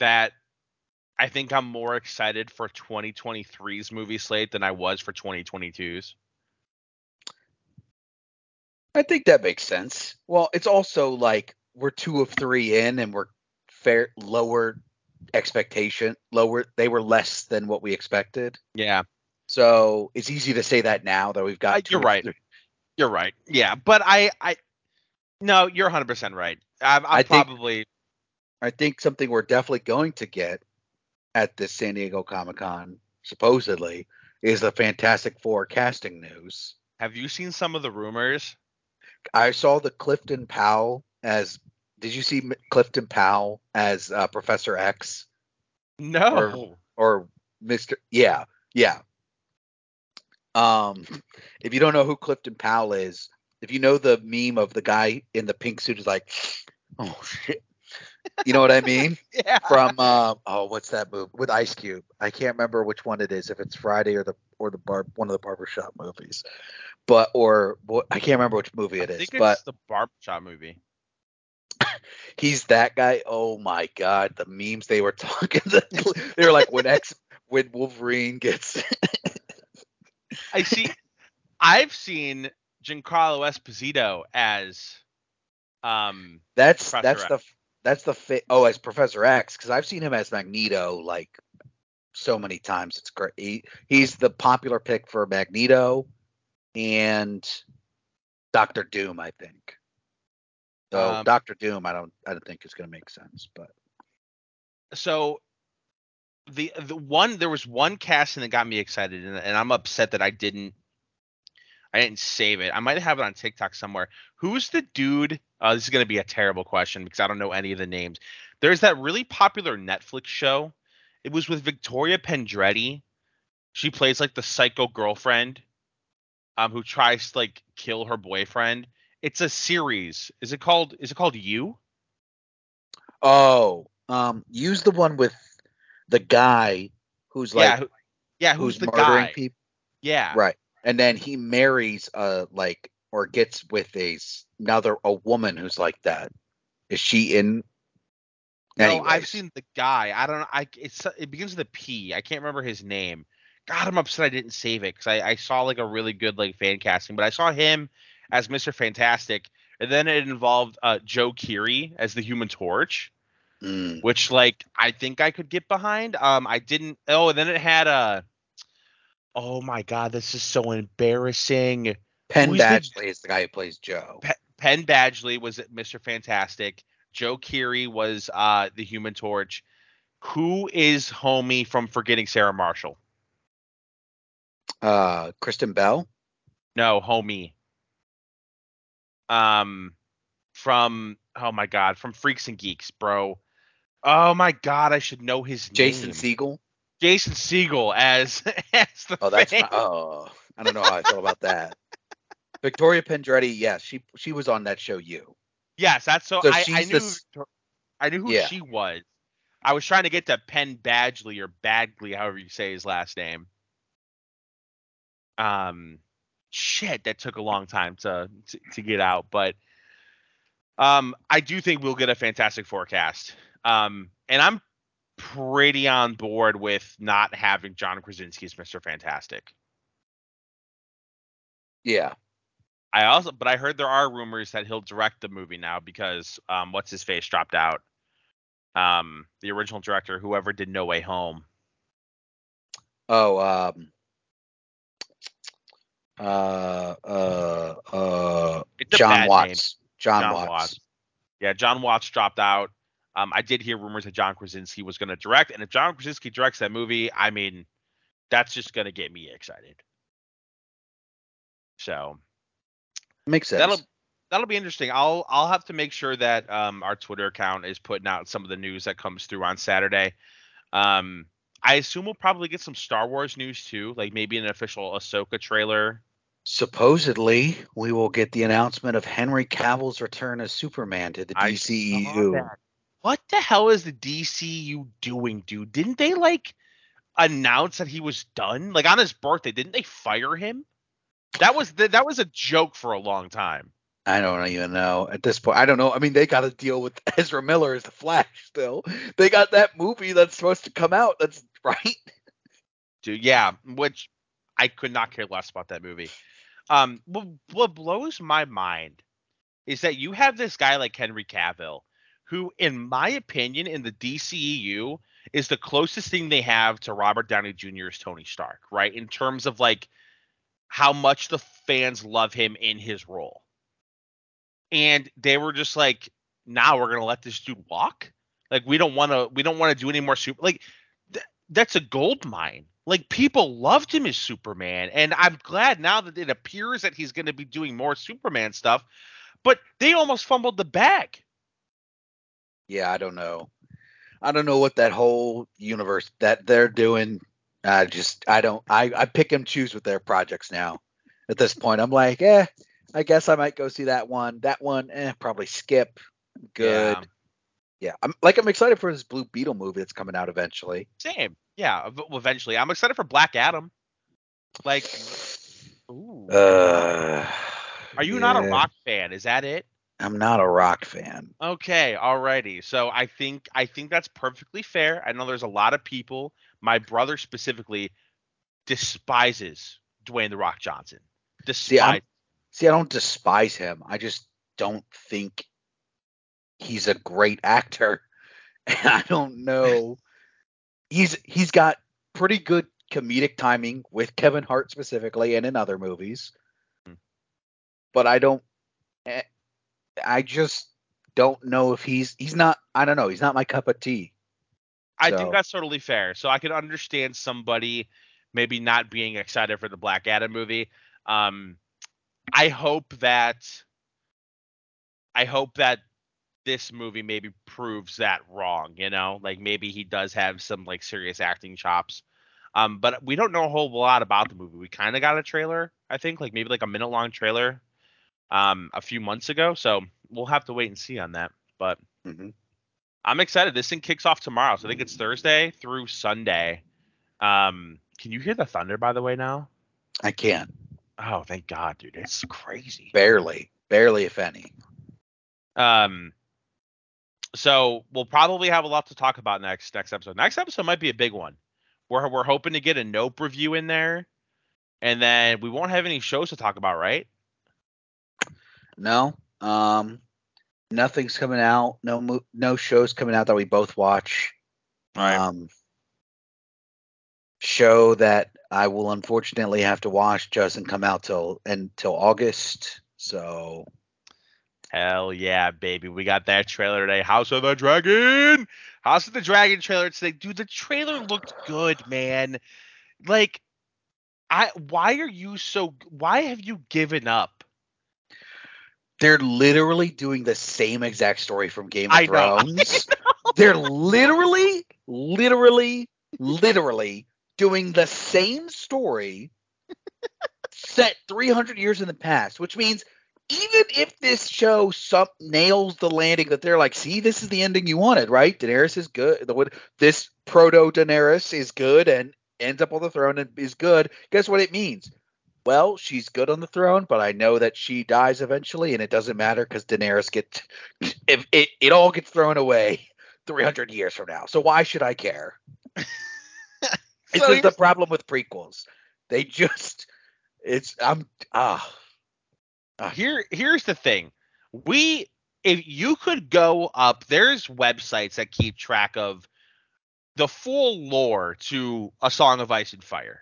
that I think I'm more excited for 2023's movie slate than I was for 2022's?
I think that makes sense. Well, it's also like we're two of three in, and we're fair lower expectation, lower. They were less than what we expected.
Yeah,
So it's easy to say that now that we've got.
Uh, you're right.
three.
you're right. Yeah, but I, I, no, you're 100 percent right. I'm, I'm
I think-
probably
I think something we're definitely going to get at this San Diego Comic Con, supposedly, is the Fantastic Four casting news.
have you seen some of the rumors?
I saw the Clifton Powell as. Did you see Clifton Powell as uh, Professor X
No.
or Mister? Yeah, yeah. Um, if you don't know who Clifton Powell is, if you know the meme of the guy in the pink suit is like, oh shit, you know what I mean?
yeah.
From uh, oh, what's that movie with Ice Cube? I can't remember which one it is. If it's Friday or the or the bar one of the barbershop movies, but or I can't remember which movie it
I
is.
think
But
the barbershop movie.
he's that guy. Oh my god, the memes they were talking. they were like when X when Wolverine gets.
I see. I've seen Giancarlo Esposito as, um,
That's
Professor
that's the that's the fa- oh as Professor X because I've seen him as Magneto like so many times. It's great. He, he's the popular pick for Magneto and Doctor Doom, I think. So
Um,
Doctor Doom, I don't I don't think is going to make sense, but
so the the one there was one casting that got me excited and, and I'm upset that I didn't I didn't save it. I might have it on TikTok somewhere. Who's the dude? Uh, this is gonna be a terrible question because I don't know any of the names. There's that really popular Netflix show. It was with Victoria Pedretti. She plays like the psycho girlfriend, um, who tries to like kill her boyfriend. It's a series. Is it called? Is it called You?
oh, um, use the one with the guy who's
yeah.
like
Who, yeah. Who's,
who's
the
murdering
guy?
people.
Yeah.
Right. And then he marries a like or gets with a another a woman who's like that. Is she in?
No, I've seen the guy. I don't know. I it's it begins with a P. I can't remember his name. God, I'm upset I didn't save it because I, I saw like a really good like fan casting, but I saw him as Mr. Fantastic, and then it involved uh, Joe Keery as the Human Torch,
mm.
which like I think I could get behind. Um, I didn't. Oh, and then it had a. Oh my God, this is so embarrassing.
Penn Who's Badgley the, is the guy who plays Joe.
Pe- Penn Badgley was Mr. Fantastic. Joe Keery was uh, the Human Torch. Who is homie from Forgetting Sarah Marshall?
Uh, Kristen Bell.
No, homie. Um, from oh my god, from Freaks and Geeks, bro. Oh my god, I should know his
Jason
name.
Jason Segel.
Jason Segel as as the.
Oh, that's oh, I don't know how I feel about that. Victoria Pedretti, yes, she she was on that show. You.
Yes, that's so. so I, I, knew the, I knew who yeah. she was. I was trying to get to Penn Badgley or Badgley, however you say his last name. Um, shit, that took a long time to to, to get out, but um, I do think we'll get a fantastic forecast. Um, and I'm pretty on board with not having John Krasinski as Mr. Fantastic.
Yeah.
I also, but I heard there are rumors that he'll direct the movie now because um, what's his face dropped out. Um, the original director, whoever did No Way Home.
Oh, um, uh, uh, uh, Jon Watts. John, Jon Watts. Watts.
Yeah, John Watts dropped out. Um, I did hear rumors that John Krasinski was going to direct, and if John Krasinski directs that movie, I mean, that's just going to get me excited. So
makes sense.
That'll that'll be interesting. I'll I'll have to make sure that um, our Twitter account is putting out some of the news that comes through on Saturday. Um, I assume we'll probably get some Star Wars news too, like maybe an official Ahsoka trailer.
Supposedly, we will get the announcement of Henry Cavill's return as Superman to the DCEU.
What the hell is the DCU doing, dude? Didn't they like announce that he was done? Like on his birthday, didn't they fire him? That was the, that was a joke for a long time.
I don't even know at this point. I don't know. I mean, they got to deal with Ezra Miller as the Flash still. They got that movie that's supposed to come out. That's right.
Dude, yeah, which I could not care less about that movie. Um, what, what blows my mind is that you have this guy like Henry Cavill, who, in my opinion, in the DCEU, is the closest thing they have to Robert Downey Jr. Jr.'s Tony Stark, right? In terms of like how much the fans love him in his role. And they were just like, now we're gonna let this dude walk. Like we don't want to, we don't want to do any more super. Like th- that's a gold mine. Like people loved him as Superman, and I'm glad now that it appears that he's going to be doing more Superman stuff. But they almost fumbled the bag.
Yeah, I don't know. I don't know what that whole universe that they're doing. I just I don't I I pick and choose with their projects now. At this point, I'm like, eh, I guess I might go see that one. That one, eh, probably skip. Good. Yeah. yeah. I'm like I'm excited for this Blue Beetle movie that's coming out eventually.
Same. Yeah, eventually. I'm excited for Black Adam. Like,
ooh. Uh,
Are you yeah. not a rock fan? Is that it?
I'm not a rock fan.
Okay, alrighty. So I think I think that's perfectly fair. I know there's a lot of people, my brother specifically, despises Dwayne the Rock Johnson. Despise.
See, I, see, I don't despise him. I just don't think he's a great actor. And I don't know he's he's got pretty good comedic timing with Kevin Hart specifically and in other movies. Hmm. But I don't eh, I just don't know if he's he's not I don't know, he's not my cup of tea.
I so. think that's totally fair. So I could understand somebody maybe not being excited for the Black Adam movie. Um I hope that I hope that this movie maybe proves that wrong, you know? Like maybe he does have some like serious acting chops. Um, but we don't know a whole lot about the movie. We kind of got a trailer, I think, like maybe like a minute long trailer um a few months ago. So we'll have to wait and see on that. But
mm-hmm.
I'm excited. This thing kicks off tomorrow. So I think it's Thursday through Sunday. Um, can you hear the thunder by the way now?
I can.
Oh, thank God, dude. It's crazy.
Barely, barely, if any.
Um. So we'll probably have a lot to talk about next next episode. Next episode might be a big one. We're we're hoping to get a Nope review in there, and then we won't have any shows to talk about, right?
No. Um. Nothing's coming out. No no shows coming out that we both watch.
Right.
Um. Show that I will unfortunately have to watch doesn't come out till until August. So
Hell yeah, baby. We got that trailer today. House of the Dragon. House of the Dragon trailer today. Dude, the trailer looked good, man. Like I why are you so why have you given up?
They're literally doing the same exact story from Game of
I know,
Thrones. They're literally literally literally doing the same story set 300 years in the past, which means even if this show some, nails the landing that they're like, see, this is the ending you wanted, right? Daenerys is good. The, this proto Daenerys is good and ends up on the throne and is good. Guess what it means? Well, she's good on the throne, but I know that she dies eventually, and it doesn't matter because Daenerys gets if it, it all gets thrown away 300 years from now. So why should I care? This is the problem with prequels. They just it's I'm ah
Here here's the thing. We if you could go up there's websites that keep track of the full lore to A Song of Ice and Fire.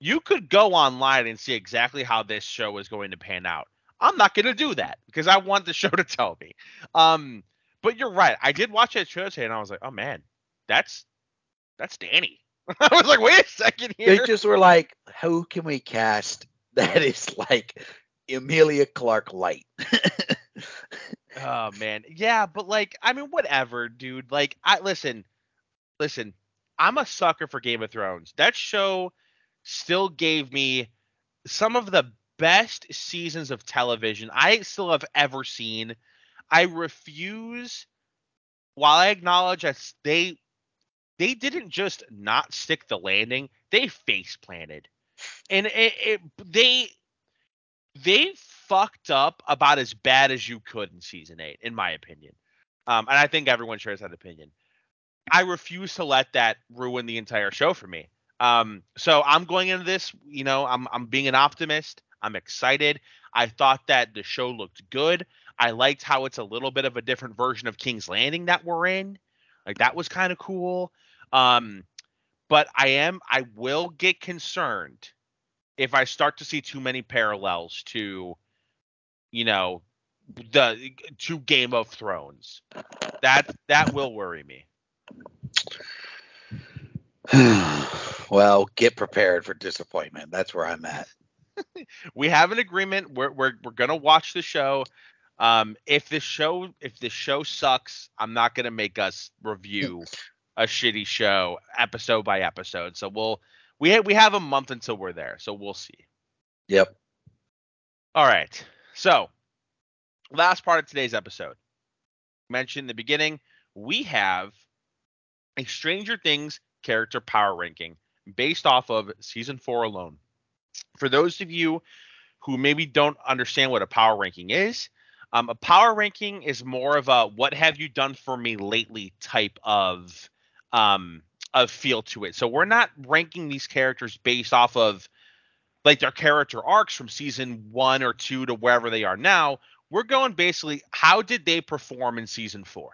You could go online and see exactly how this show is going to pan out. I'm not going to do that because I want the show to tell me. Um but you're right. I did watch that show today and I was like, "Oh man, that's that's Danny." I was like, "Wait a second here."
they just were like, who can we cast that is like Emilia Clarke light?
Oh man, yeah, but like, I mean, whatever, dude. Like, I listen, listen. I'm a sucker for Game of Thrones. That show still gave me some of the best seasons of television I still have ever seen. I refuse. While I acknowledge that they they didn't just not stick the landing, they face planted, and it, it they they fucked up about as bad as you could in season eight, in my opinion. Um, and I think everyone shares that opinion. I refuse to let that ruin the entire show for me. Um, so I'm going into this, you know, I'm I'm being an optimist. I'm excited. I thought that the show looked good. I liked how it's a little bit of a different version of King's Landing that we're in. Like that was kind of cool. Um, but I am I will get concerned if I start to see too many parallels to, you know, the to Game of Thrones. That that will worry me.
well, get prepared for disappointment. That's where I'm at.
We have an agreement. We're we're we're gonna watch the show. Um, if the show if the show sucks, I'm not gonna make us review a shitty show episode by episode. So we'll we ha- we have a month until we're there. So we'll see.
Yep.
All right. So, last part of today's episode. Mentioned in the beginning, we have a Stranger Things character power ranking based off of season four alone. For those of you who maybe don't understand what a power ranking is, um, a power ranking is more of a what have you done for me lately type of um, of feel to it. So we're not ranking these characters based off of like their character arcs from season one or two to wherever they are now. We're going basically how did they perform in season four?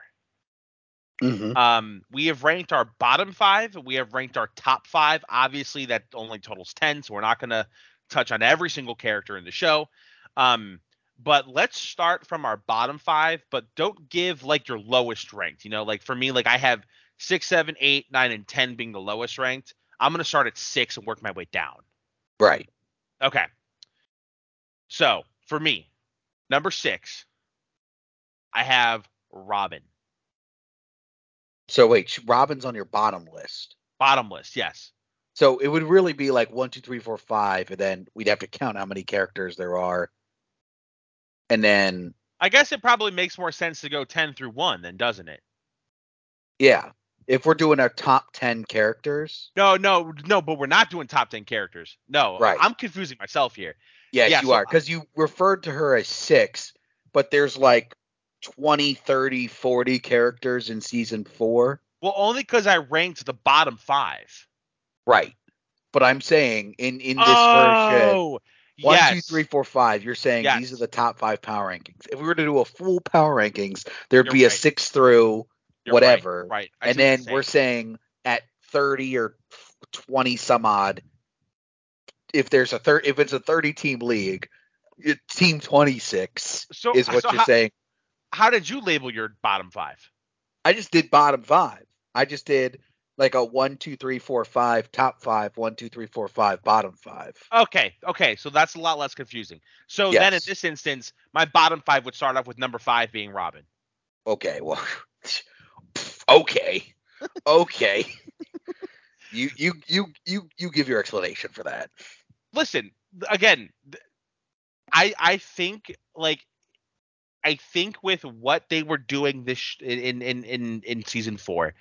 Mm-hmm.
Um, we have ranked our bottom five. We have ranked our top five. Obviously, that only totals ten, so we're not going to touch on every single character in the show. Um, but let's start from our bottom five. But don't give like your lowest ranked. You know, like for me, like I have six, seven, eight, nine, and ten being the lowest ranked. I'm going to start at six and work my way down.
Right.
Okay. So for me, number six, I have Robin.
So wait, Robin's on your bottom list.
Bottom list, yes.
So it would really be like one, two, three, four, five, and then we'd have to count how many characters there are. And then
I guess it probably makes more sense to go 10 through 1 then, doesn't it?
yeah. if we're doing our top ten characters.
No, no, no, but we're not doing top ten characters. No, right. I'm confusing myself here.
Yes, yeah, you so, are because you referred to her as six, but there's like 20, 30, 40 characters in season four.
Well, only because I ranked the bottom five.
Right. But I'm saying in in this oh, version, one, yes. two, three, four, five. You're saying yes. these are the top five power rankings. If we were to do a full power rankings, there'd You're be right. a six through You're whatever.
Right.
right. And then we're saying at 30 or 20 some odd, if there's a third, if it's a 30 team league, team 26 so, is what so you're
how,
saying.
How did you label your bottom five?
I just did bottom five. I just did like a one, two, three, four, five, top five, one, two, three, four, five, bottom five.
Okay, okay, so that's a lot less confusing. So yes. then in this instance, my bottom five would start off with number five being Robin.
Okay, well, okay, okay. you you you you you give your explanation for that.
Listen, again, I I think like I think with what they were doing this in in in in season four,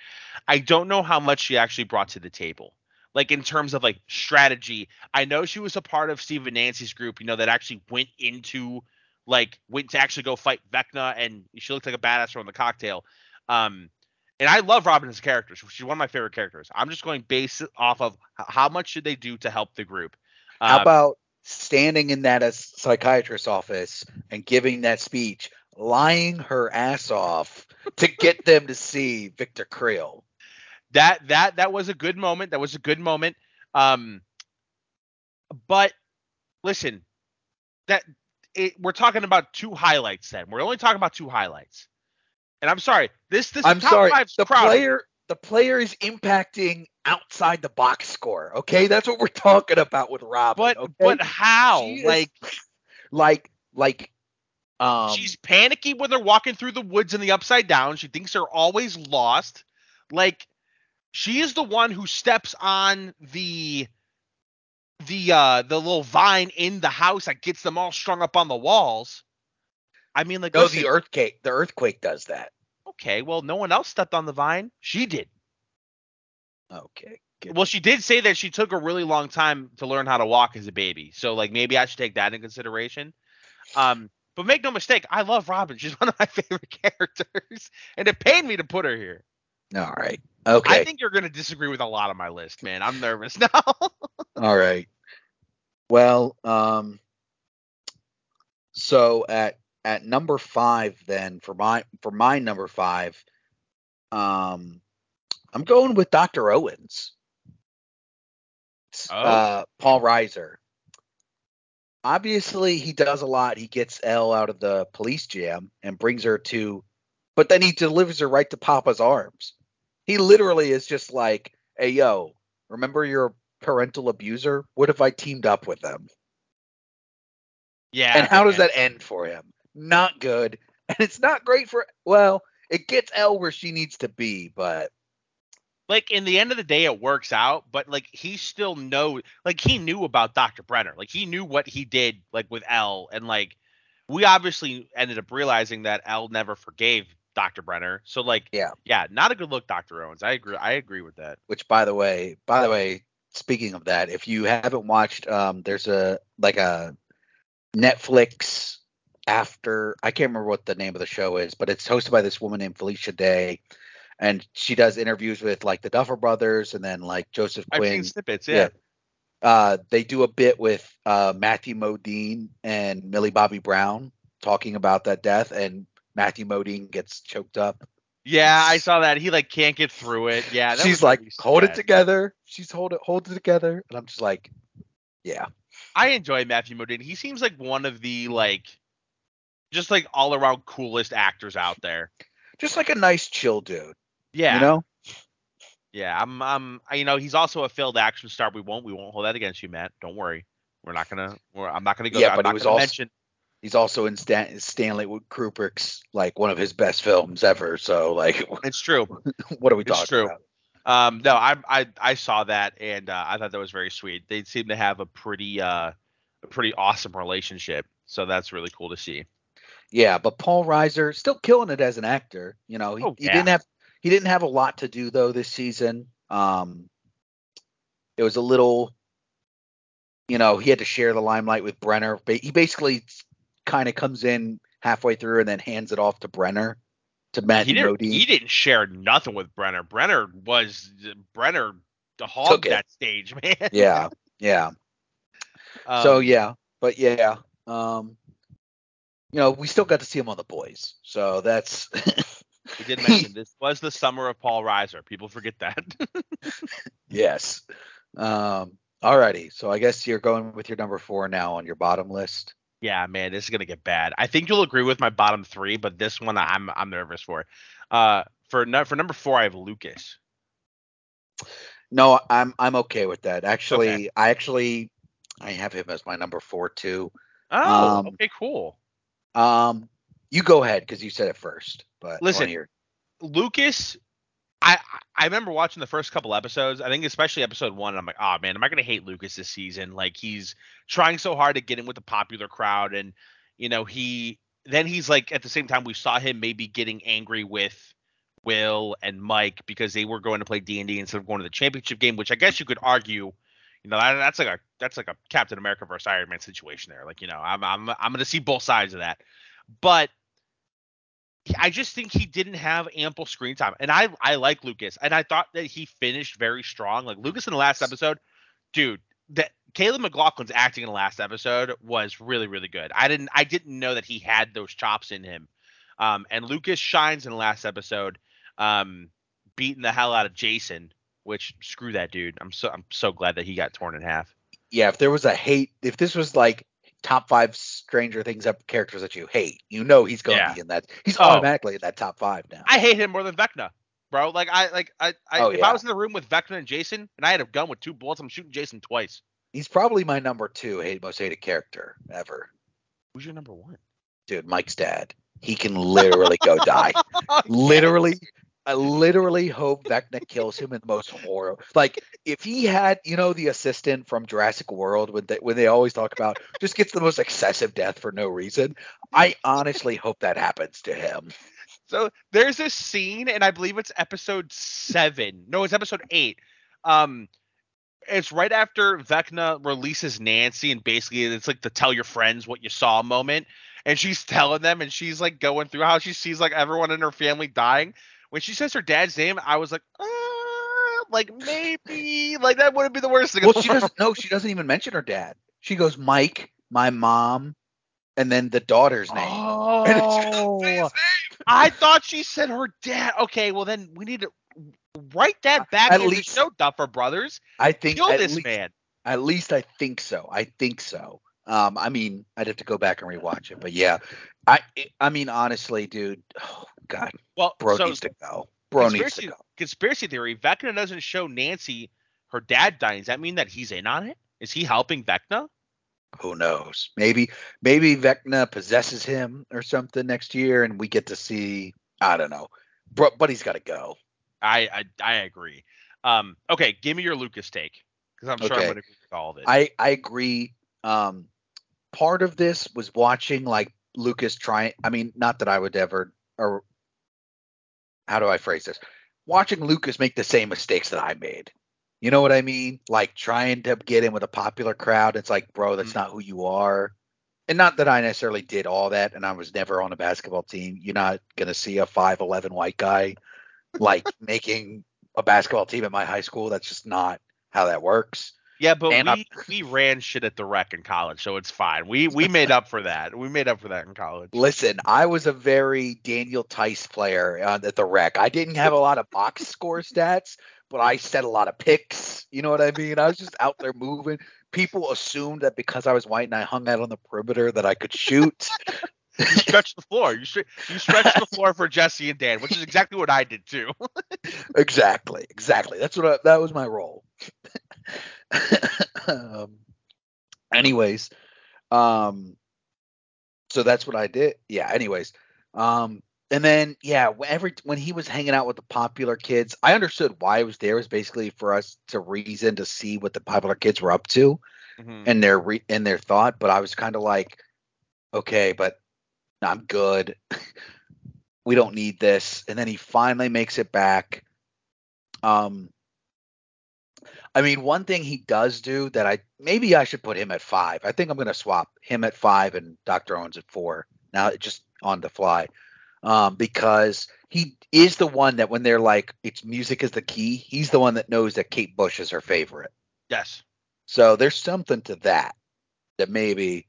I don't know how much she actually brought to the table. Like in terms of like strategy, I know she was a part of Steve and Nancy's group, you know, that actually went into like went to actually go fight Vecna, and she looked like a badass from the cocktail. Um, and I love Robin as character. She's one of my favorite characters. I'm just going based off of how much should they do to help the group.
Um, how about standing in that psychiatrist's office and giving that speech, lying her ass off to get them to see Victor Creel.
That that that was a good moment. That was a good moment. Um, but listen, that it, we're talking about two highlights. Then we're only talking about two highlights. And I'm sorry, this this
I'm sorry. The player the player is impacting outside the box score. Okay, that's what we're talking about with Rob.
But
okay?
but how? like
like like um
she's panicky when they're walking through the woods in the upside down. She thinks they're always lost. Like she is the one who steps on the the uh the little vine in the house that gets them all strung up on the walls. I mean, like
no, listen, the earthquake. The earthquake does that.
Okay, well, no one else stepped on the vine. She did.
Okay.
Well, she did say that she took a really long time to learn how to walk as a baby. So, like, maybe I should take that in consideration. Um, but make no mistake, I love Robin. She's one of my favorite characters, and it pained me to put her here.
All right. Okay.
I think you're going to disagree with a lot of my list, man. I'm nervous now.
All right. Well, um, so at at number five, then for my for my number five, um, I'm going with Doctor Owens. Oh. Uh, Paul Reiser. Obviously, he does a lot. He gets El out of the police jam and brings her to, but then he delivers her right to Papa's arms. He literally is just like, "Hey, yo, remember your parental abuser? What if I teamed up with them?"
Yeah.
And how does that end for him? not good, and it's not great for. Well, it gets El where she needs to be, but
like in the end of the day it works out but like he still know like he knew about dr brenner. Like he knew what he did like with El and like we obviously ended up realizing that El never forgave dr brenner. So like
yeah.
yeah not a good look dr owens. I agree i agree with that.
Which by the way by the way speaking of that if you haven't watched um there's a like a netflix after I can't remember what the name of the show is, but it's hosted by this woman named Felicia Day, and she does interviews with like the Duffer Brothers and then like Joseph Quinn.
I've seen snippets, yeah. yeah.
Uh, they do a bit with uh, Matthew Modine and Millie Bobby Brown talking about that death, and Matthew Modine gets choked up.
Yeah, I saw that. He like can't get through it. Yeah,
she's like, hold it together. She's hold it, hold it together, and I'm just like, yeah.
I enjoy Matthew Modine. He seems like one of the like just like all around coolest actors out there.
Just like a nice chill dude.
Yeah.
You know?
Yeah, I'm I'm you know, he's also a failed action star. We won't we won't hold that against you, Matt. Don't worry. We're not gonna we're, I'm not gonna go
yeah,
there.
but he was also, mention he's also in Stan, Stanley Kubrick's like one of his best films ever. So like
it's true.
what are we talking it's true. about?
Um, no, I I I saw that and uh, I thought that was very sweet. They seem to have a pretty uh a pretty awesome relationship. So that's really cool to see.
Yeah, but Paul Reiser still killing it as an actor. You know, he, oh, yeah. he didn't have he didn't have a lot to do though this season. Um, it was a little, you know, he had to share the limelight with Brenner. He basically kind of comes in halfway through and then hands it off to Brenner to Matt
he
didn't,
he didn't share nothing with Brenner. Brenner was Brenner the hog that stage, man.
Yeah, yeah. Um, so yeah, but yeah, um, you know, we still got to see him on the boys, so that's.
we did mention this was the summer of Paul Reiser. People forget that.
yes. Um. Alrighty, so I guess you're going with your number four now on your bottom list.
Yeah, man, this is gonna get bad. I think you'll agree with my bottom three, but this one I'm I'm nervous for. Uh, for for number four, I have Lucas.
No, I'm I'm okay with that. Actually, okay. I actually I have him as my number four too.
Oh, um, okay, cool.
Um, you go ahead because you said it first. But
listen, here, Lucas I I remember watching the first couple episodes. I think especially episode one. I'm like, oh man, am I gonna hate Lucas this season? Like he's trying so hard to get in with the popular crowd, and you know he then he's like at the same time we saw him maybe getting angry with Will and Mike because they were going to play D and D instead of going to the championship game, which I guess you could argue, you know, that, that's like a that's like a Captain America versus Iron Man situation there. Like you know, I'm I'm I'm gonna see both sides of that, but I just think he didn't have ample screen time. And I I like Lucas, and I thought that he finished very strong. Like Lucas in the last episode, dude, that Caleb McLaughlin's acting in the last episode was really really good. I didn't I didn't know that he had those chops in him. Um, and Lucas shines in the last episode, um, beating the hell out of Jason. Which screw that dude. I'm so I'm so glad that he got torn in half.
Yeah, if there was a hate, if this was like top five Stranger Things up characters that you hate. You know he's going to yeah. be in that. He's oh. automatically in that top five now.
I hate him more than Vecna, bro. Like I like I, I oh, if yeah. I was in the room with Vecna and Jason and I had a gun with two bullets, I'm shooting Jason twice.
He's probably my number two hate most hated character ever.
Who's your number one?
Dude, Mike's dad. He can literally go die. Oh, literally I literally hope Vecna kills him in the most horror. Like if he had, you know, the assistant from Jurassic World when they when they always talk about just gets the most excessive death for no reason. I honestly hope that happens to him.
So there's this scene, and I believe it's episode seven. No, it's episode eight. Um, it's right after Vecna releases Nancy, and basically it's like the tell your friends what you saw moment. And she's telling them, and she's like going through how she sees like everyone in her family dying when she says her dad's name, I was like, uh, like maybe, like that wouldn't be the worst thing.
Well, she doesn't. No, she doesn't even mention her dad. She goes Mike, my mom, and then the daughter's name.
Oh, I thought she said her dad. Okay, well then we need to write that back at in least, the show, Duffer Brothers.
I think
kill this
least,
man.
At least I think so. I think so. Um, I mean, I'd have to go back and rewatch it, but yeah, I, I mean, honestly, dude, oh god, well, bro so needs to go. Bro needs to go.
Conspiracy theory: Vecna doesn't show Nancy her dad dying. Does that mean that he's in on it? Is he helping Vecna?
Who knows? Maybe, maybe Vecna possesses him or something next year, and we get to see. I don't know, bro, but he's got to go.
I, I, I agree. Um, okay, give me your Lucas take because I'm sure okay. I'm going to agree with all of it.
I, I agree. Um, part of this was watching like Lucas trying. I mean, not that I would ever, or how do I phrase this? Watching Lucas make the same mistakes that I made. You know what I mean? Like trying to get in with a popular crowd. It's like, bro, that's mm-hmm. not who you are. And not that I necessarily did all that, and I was never on a basketball team. You're not gonna see a five eleven white guy like making a basketball team at my high school. That's just not how that works.
Yeah, but and we we ran shit at the rec in college, so it's fine. We we made up for that. We made up for that in college.
Listen, I was a very Daniel Theis player uh, at the rec. I didn't have a lot of box score stats, but I set a lot of picks. You know what I mean? I was just out there moving. People assumed that because I was white and I hung out on the perimeter that I could shoot.
you stretched the floor. You you stretched the floor for Jesse and Dan, which is exactly what I did too.
exactly, exactly. That's what I, that was my role. um, anyways, um, so that's what I did. Yeah. Anyways, um, and then yeah, every when he was hanging out with the popular kids, I understood why he was there. It Was basically for us to reason to see what the popular kids were up to, mm-hmm. and their re- and their thought. But I was kind of like, okay, but I'm good. we don't need this, and then he finally makes it back. Um, I mean, one thing he does do that I maybe I should put him at five. I think I'm going to swap him at five and Dr. Owens at four. Now, just on the fly, um, because he is the one that when they're like, it's music is the key. He's the one that knows that Kate Bush is her favorite.
Yes.
So there's something to that that maybe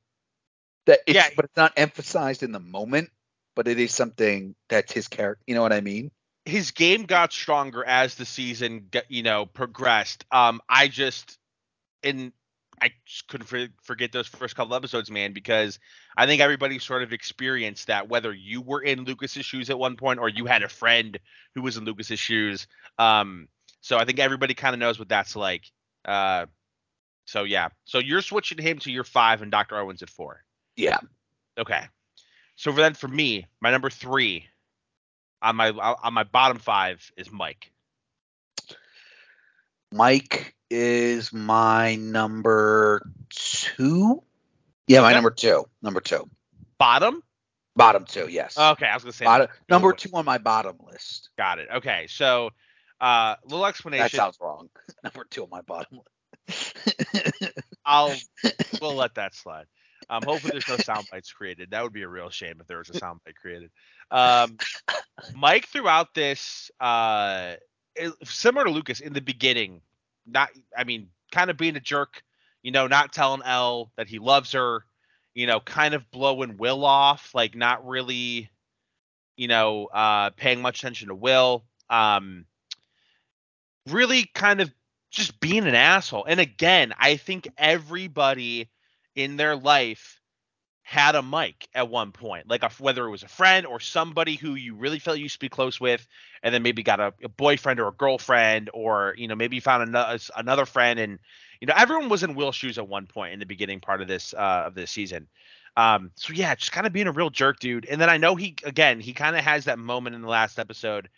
that it's, yeah. but it's not emphasized in the moment, but it is something that's his character. You know what I mean?
His game got stronger as the season you know progressed. Um, I just and I just couldn't forget those first couple episodes, man, because I think everybody sort of experienced that, whether you were in Lucas's shoes at one point or you had a friend who was in Lucas's shoes. Um, so I think everybody kind of knows what that's like. Uh, so yeah, so you're switching him to your five and Dr. Owens at four.
Yeah.
Okay. So for then for me, my number three on my on my bottom five is Mike.
Mike is my number two. Yeah, my number two. Number two.
Bottom.
Bottom two. Yes.
Okay, I was gonna say
bottom, number two on my bottom list.
Got it. Okay, so uh, little explanation.
That sounds wrong. number two on my bottom
list. I'll we'll let that slide. Um, hopefully there's no sound bites created. That would be a real shame if there was a sound bite created. Um, Mike throughout this, uh, similar to Lucas in the beginning, not, I mean, kind of being a jerk, you know, not telling El that he loves her, you know, kind of blowing Will off, like not really, you know, uh, paying much attention to Will. Um, really kind of just being an asshole. And again, I think everybody in their life had a mic at one point, like a, whether it was a friend or somebody who you really felt you used to be close with, and then maybe got a, a boyfriend or a girlfriend, or you know maybe you found another another friend, and you know everyone was in Will's shoes at one point in the beginning part of this uh, of this season. Um, so yeah, just kind of being a real jerk, dude. And then I know he again he kind of has that moment in the last episode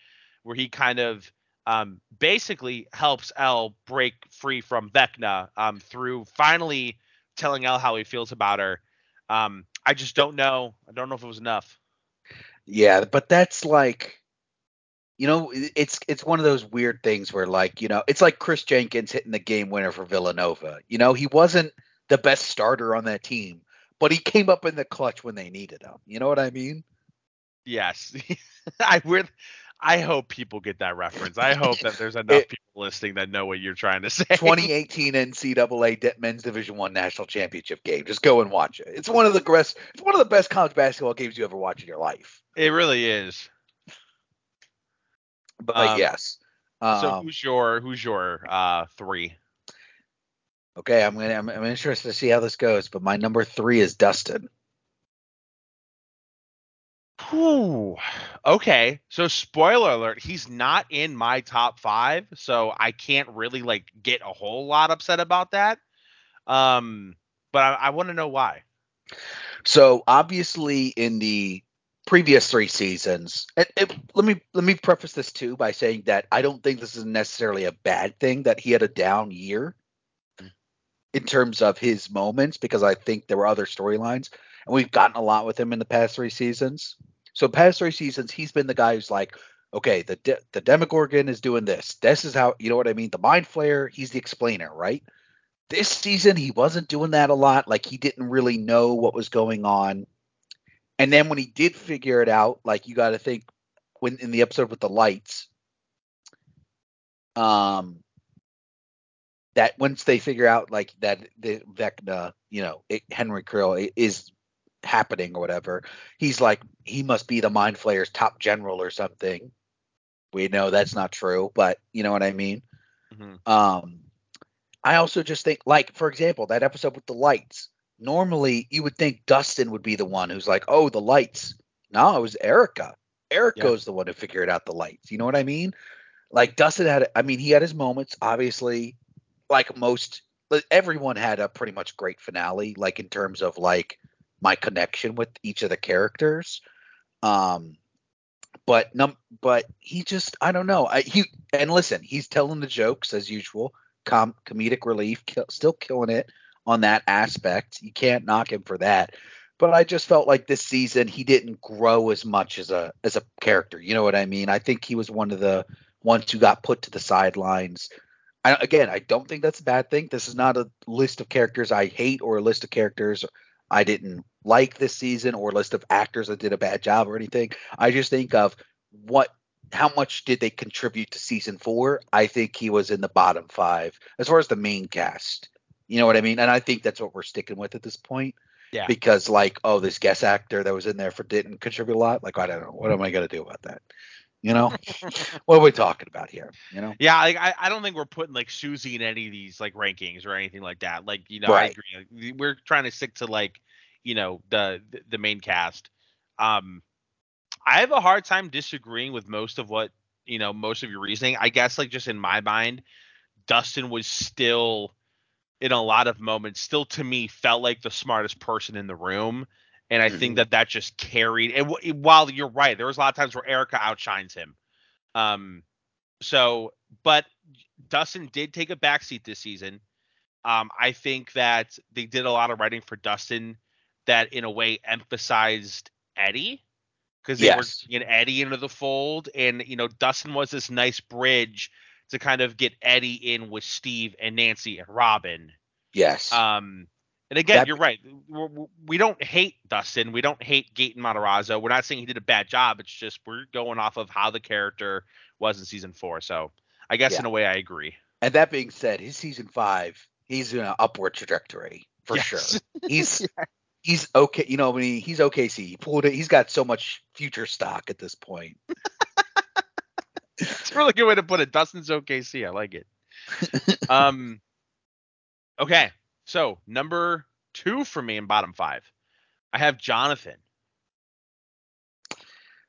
where he kind of um, basically helps El break free from Vecna um, through finally telling El how he feels about her. Um, I just don't know. I don't know if it was enough.
Yeah, but that's like, you know, it's it's one of those weird things where like, you know, it's like Kris Jenkins hitting the game winner for Villanova. You know, he wasn't the best starter on that team, but he came up in the clutch when they needed him. You know what I mean?
Yes. I would I hope people get that reference. I hope that there's enough it, people listening that know what you're trying to say.
2018 NCAA Men's Division One National Championship game. Just go and watch it. It's one of the best. It's one of the best college basketball games you ever watch in your life.
It really is.
But um, yes.
Um, so who's your who's your uh, three?
Okay, I'm gonna I'm, I'm interested to see how this goes. But my number three is Dustin.
Whew. Okay. So spoiler alert, he's not in my top five, so I can't really like get a whole lot upset about that. Um, but I, I want to know why.
So obviously in the previous three seasons, it, it, let me let me preface this too by saying that I don't think this is necessarily a bad thing that he had a down year in terms of his moments because I think there were other storylines and we've gotten a lot with him in the past three seasons. So past three seasons, he's been the guy who's like, okay, the de- the Demogorgon is doing this. This is how you know what I mean. The Mind Flayer, he's the explainer, right? This season, he wasn't doing that a lot. Like he didn't really know what was going on. And then when he did figure it out, like you got to think when in the episode with the lights, um, that once they figure out like that the Vecna, you know, it, Henry Creel is happening or whatever. He's like he must be the Mind Flayer's top general or something. We know that's not true, but you know what I mean. Mm-hmm. Um, I also just think like for example that episode with the lights. Normally you would think Dustin would be the one who's like, oh the lights. No, it was Erica. Erica's yeah. the one who figured out the lights. You know what I mean? Like Dustin had, I mean, he had his moments. Obviously, like most, everyone had a pretty much great finale. Like in terms of like my connection with each of the characters. Um, but num, but he just I don't know. I, he and listen, he's telling the jokes as usual, com, comedic relief, kill, still killing it on that aspect. You can't knock him for that. but I just felt like this season he didn't grow as much as a as a character. You know what I mean? I think he was one of the ones who got put to the sidelines. I, again, I don't think that's a bad thing. This is not a list of characters I hate or a list of characters I didn't like this season or list of actors that did a bad job or anything. I just think of what how much did they contribute to season four? I think he was in the bottom five as far as the main cast. You know what I mean? And I think that's what we're sticking with at this point.
Yeah.
Because like, oh, this guest actor that was in there for didn't contribute a lot. Like, I don't know. What am I gonna do about that? You know, what are we talking about here? You know?
Yeah, like I, I don't think we're putting like Susie in any of these like rankings or anything like that. Like, you know,
Right.
I agree. Like, we're trying to stick to like, you know, the the main cast. Um I have a hard time disagreeing with most of what, you know, most of your reasoning. I guess like just in my mind, Dustin was still in a lot of moments still to me felt like the smartest person in the room and i think
Mhm.
that that just carried and w- while you're right there was a lot of times where erica outshines him um so but dustin did take a backseat this season um i think that they did a lot of writing for dustin that in a way emphasized eddie because they
Yes.
were bringing eddie into the fold and you know dustin was this nice bridge to kind of get eddie in with steve and nancy and robin
Yes.
um, and again,
That-
you're right. We're, we we don't hate Dustin. We don't hate Gaten Matarazzo. We're not saying he did a bad job. It's just we're going off of how the character was in season four. So I guess
Yeah.
in a way I agree.
and that being said, his season five, he's in an upward trajectory for
Yes.
sure. He's he's okay. You know, I mean, he's OKC. He pulled it. He's got so much future stock at this point.
It's a really good way to put it. Dustin's OKC. I like it. um, okay. So number two for me in bottom five, I have Jonathan.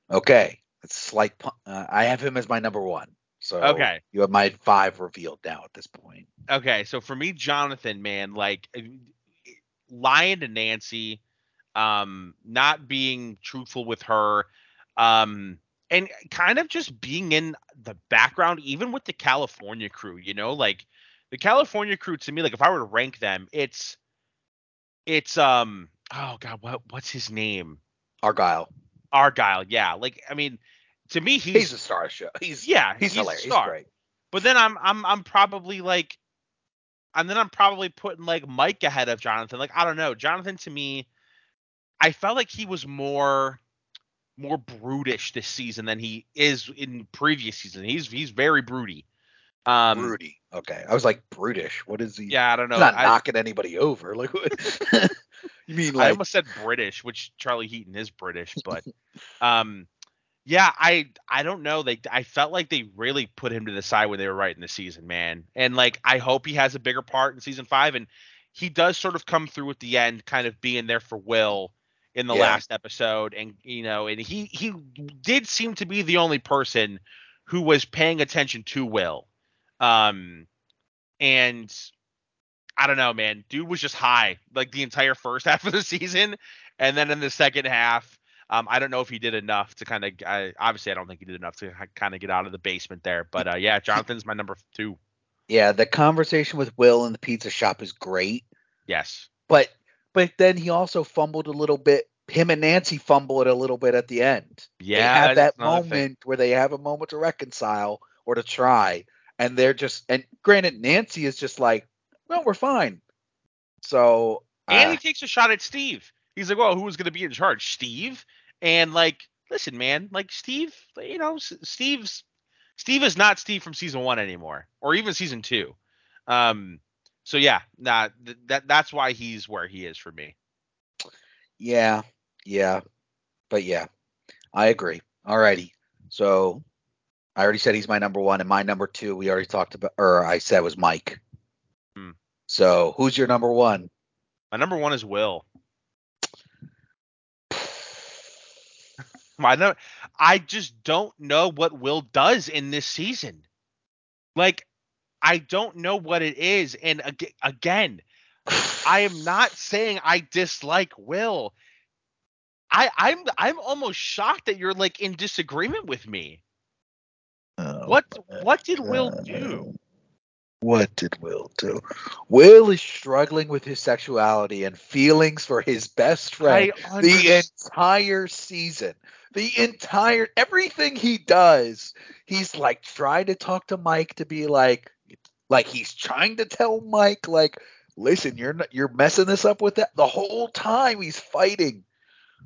Okay, it's slight. Uh, I have him as my number one. So
Okay.
you have my five revealed now at this point.
Okay, so for me, Jonathan, man, like uh, lying to Nancy, um, not being truthful with her, um, and kind of just being in the background, even with the California crew, you know, like the California crew to me, like if I were to rank them, it's it's um oh god, what what's his name?
Argyle.
Argyle, yeah. Like I mean, to me he's,
He's, a star of show. He's
yeah,
he's,
a
hilarious. He's
star.
great.
But then I'm I'm I'm probably like and then I'm probably putting like Mike ahead of Jonathan. Like I don't know. Jonathan to me I felt like he was more more brutish this season than he is in previous season. He's he's very broody. Um
Broody. Okay, I was like brutish. What is he?
yeah, I don't know.
he's not
I,
knocking anybody over. Like what? you mean
I almost said British, which Charlie Heaton is British, but um yeah, I I don't know. They I felt like they really put him to the side when they were writing the season, man. And like I hope he has a bigger part in season five. And he does sort of come through at the end, kind of being there for Will in the
Yeah.
last episode. And you know, and he he did seem to be the only person who was paying attention to Will. Um and I don't know, man. Dude was just high like the entire first half of the season, and then in the second half, um, I don't know if he did enough to kind of. I, obviously, I don't think he did enough to kind of get out of the basement there. But uh, yeah, Jonathan's my number two.
yeah, the conversation with Will in the pizza shop is great,
Yes.
but but then he also fumbled a little bit. Him and Nancy fumble it a little bit at the end.
Yeah.
they have that
that's another thing.
moment where they have a moment to reconcile or to try, and they're just and granted, Nancy is just like, well, we're fine. So
And
uh,
he takes a shot at Steve. He's like, "Well, who was going to be in charge? Steve." And like, listen, man, like Steve, you know, Steve's Steve is not Steve from season one anymore, or even season two. Um. So yeah, nah, th- that that's why he's where he is for me.
yeah, yeah, but yeah, I agree. Alrighty, so I already said he's my number one, and my number two we already talked about, or I said was Mike.
Hmm.
So who's your number one?
My number one is Will. I know. I just don't know what Will does in this season. Like, I don't know what it is. And ag- again, I am not saying I dislike Will. I, I'm I'm almost shocked that you're like in disagreement with me. What what did Will uh, do?
What did Will do? Will is struggling with his sexuality and feelings for his best friend the entire season. The entire everything he does, he's like trying to talk to Mike to be like like he's trying to tell Mike like listen, you're not, you're messing this up with that the whole time he's fighting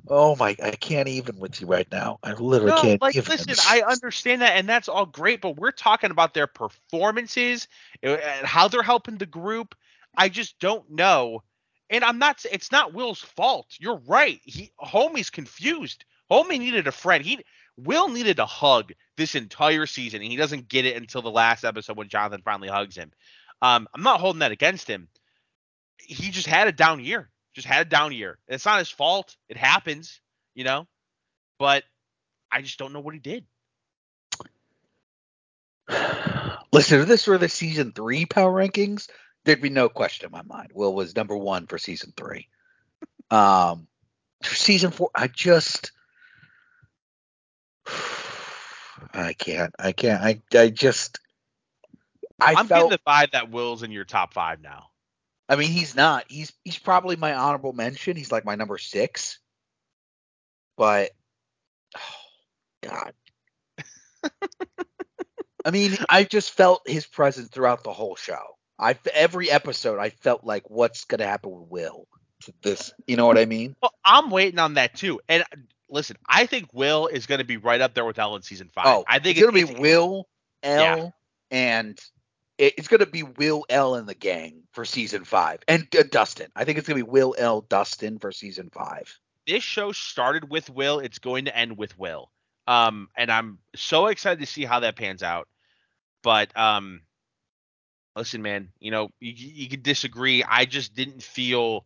Oh my! I can't even with you right now. I literally no, can't. Even.
Like, even. listen, I understand that, and that's all great, but we're talking about their performances uh, and how they're helping the group. I just don't know, and I'm not. It's not Will's fault. You're right. He Homie's confused. Homie needed a friend. He Will needed a hug this entire season, and he doesn't get it until the last episode when Jonathan finally hugs him. Um, I'm not holding that against him. He just had a down year just had a down year. It's not his fault. It happens, you know. But I just don't know what he did.
Listen, if this were the season three power rankings, there'd be no question in my mind. Will was number one for season three. Um, for season four, I just, I can't, I can't, I, I just,
I I'm felt, getting the vibe that Will's in your top five now.
I mean, he's not. He's he's probably my honorable mention. He's like my number six. But oh, God. I mean, I just felt his presence throughout the whole show. I every episode I felt like what's gonna happen with Will. This, you know what I mean?
Well, I'm waiting on that too. And listen, I think Will is gonna be right up there with El in season five. Oh, I think
it's, it's gonna be Will, El, yeah. and it's going to be Will El and the gang for season five, and uh, Dustin. I think it's going to be Will El Dustin for season five.
This show started with Will. It's going to end with Will. Um, and I'm so excited to see how that pans out. But um, listen, man, you know you, you could disagree. I just didn't feel,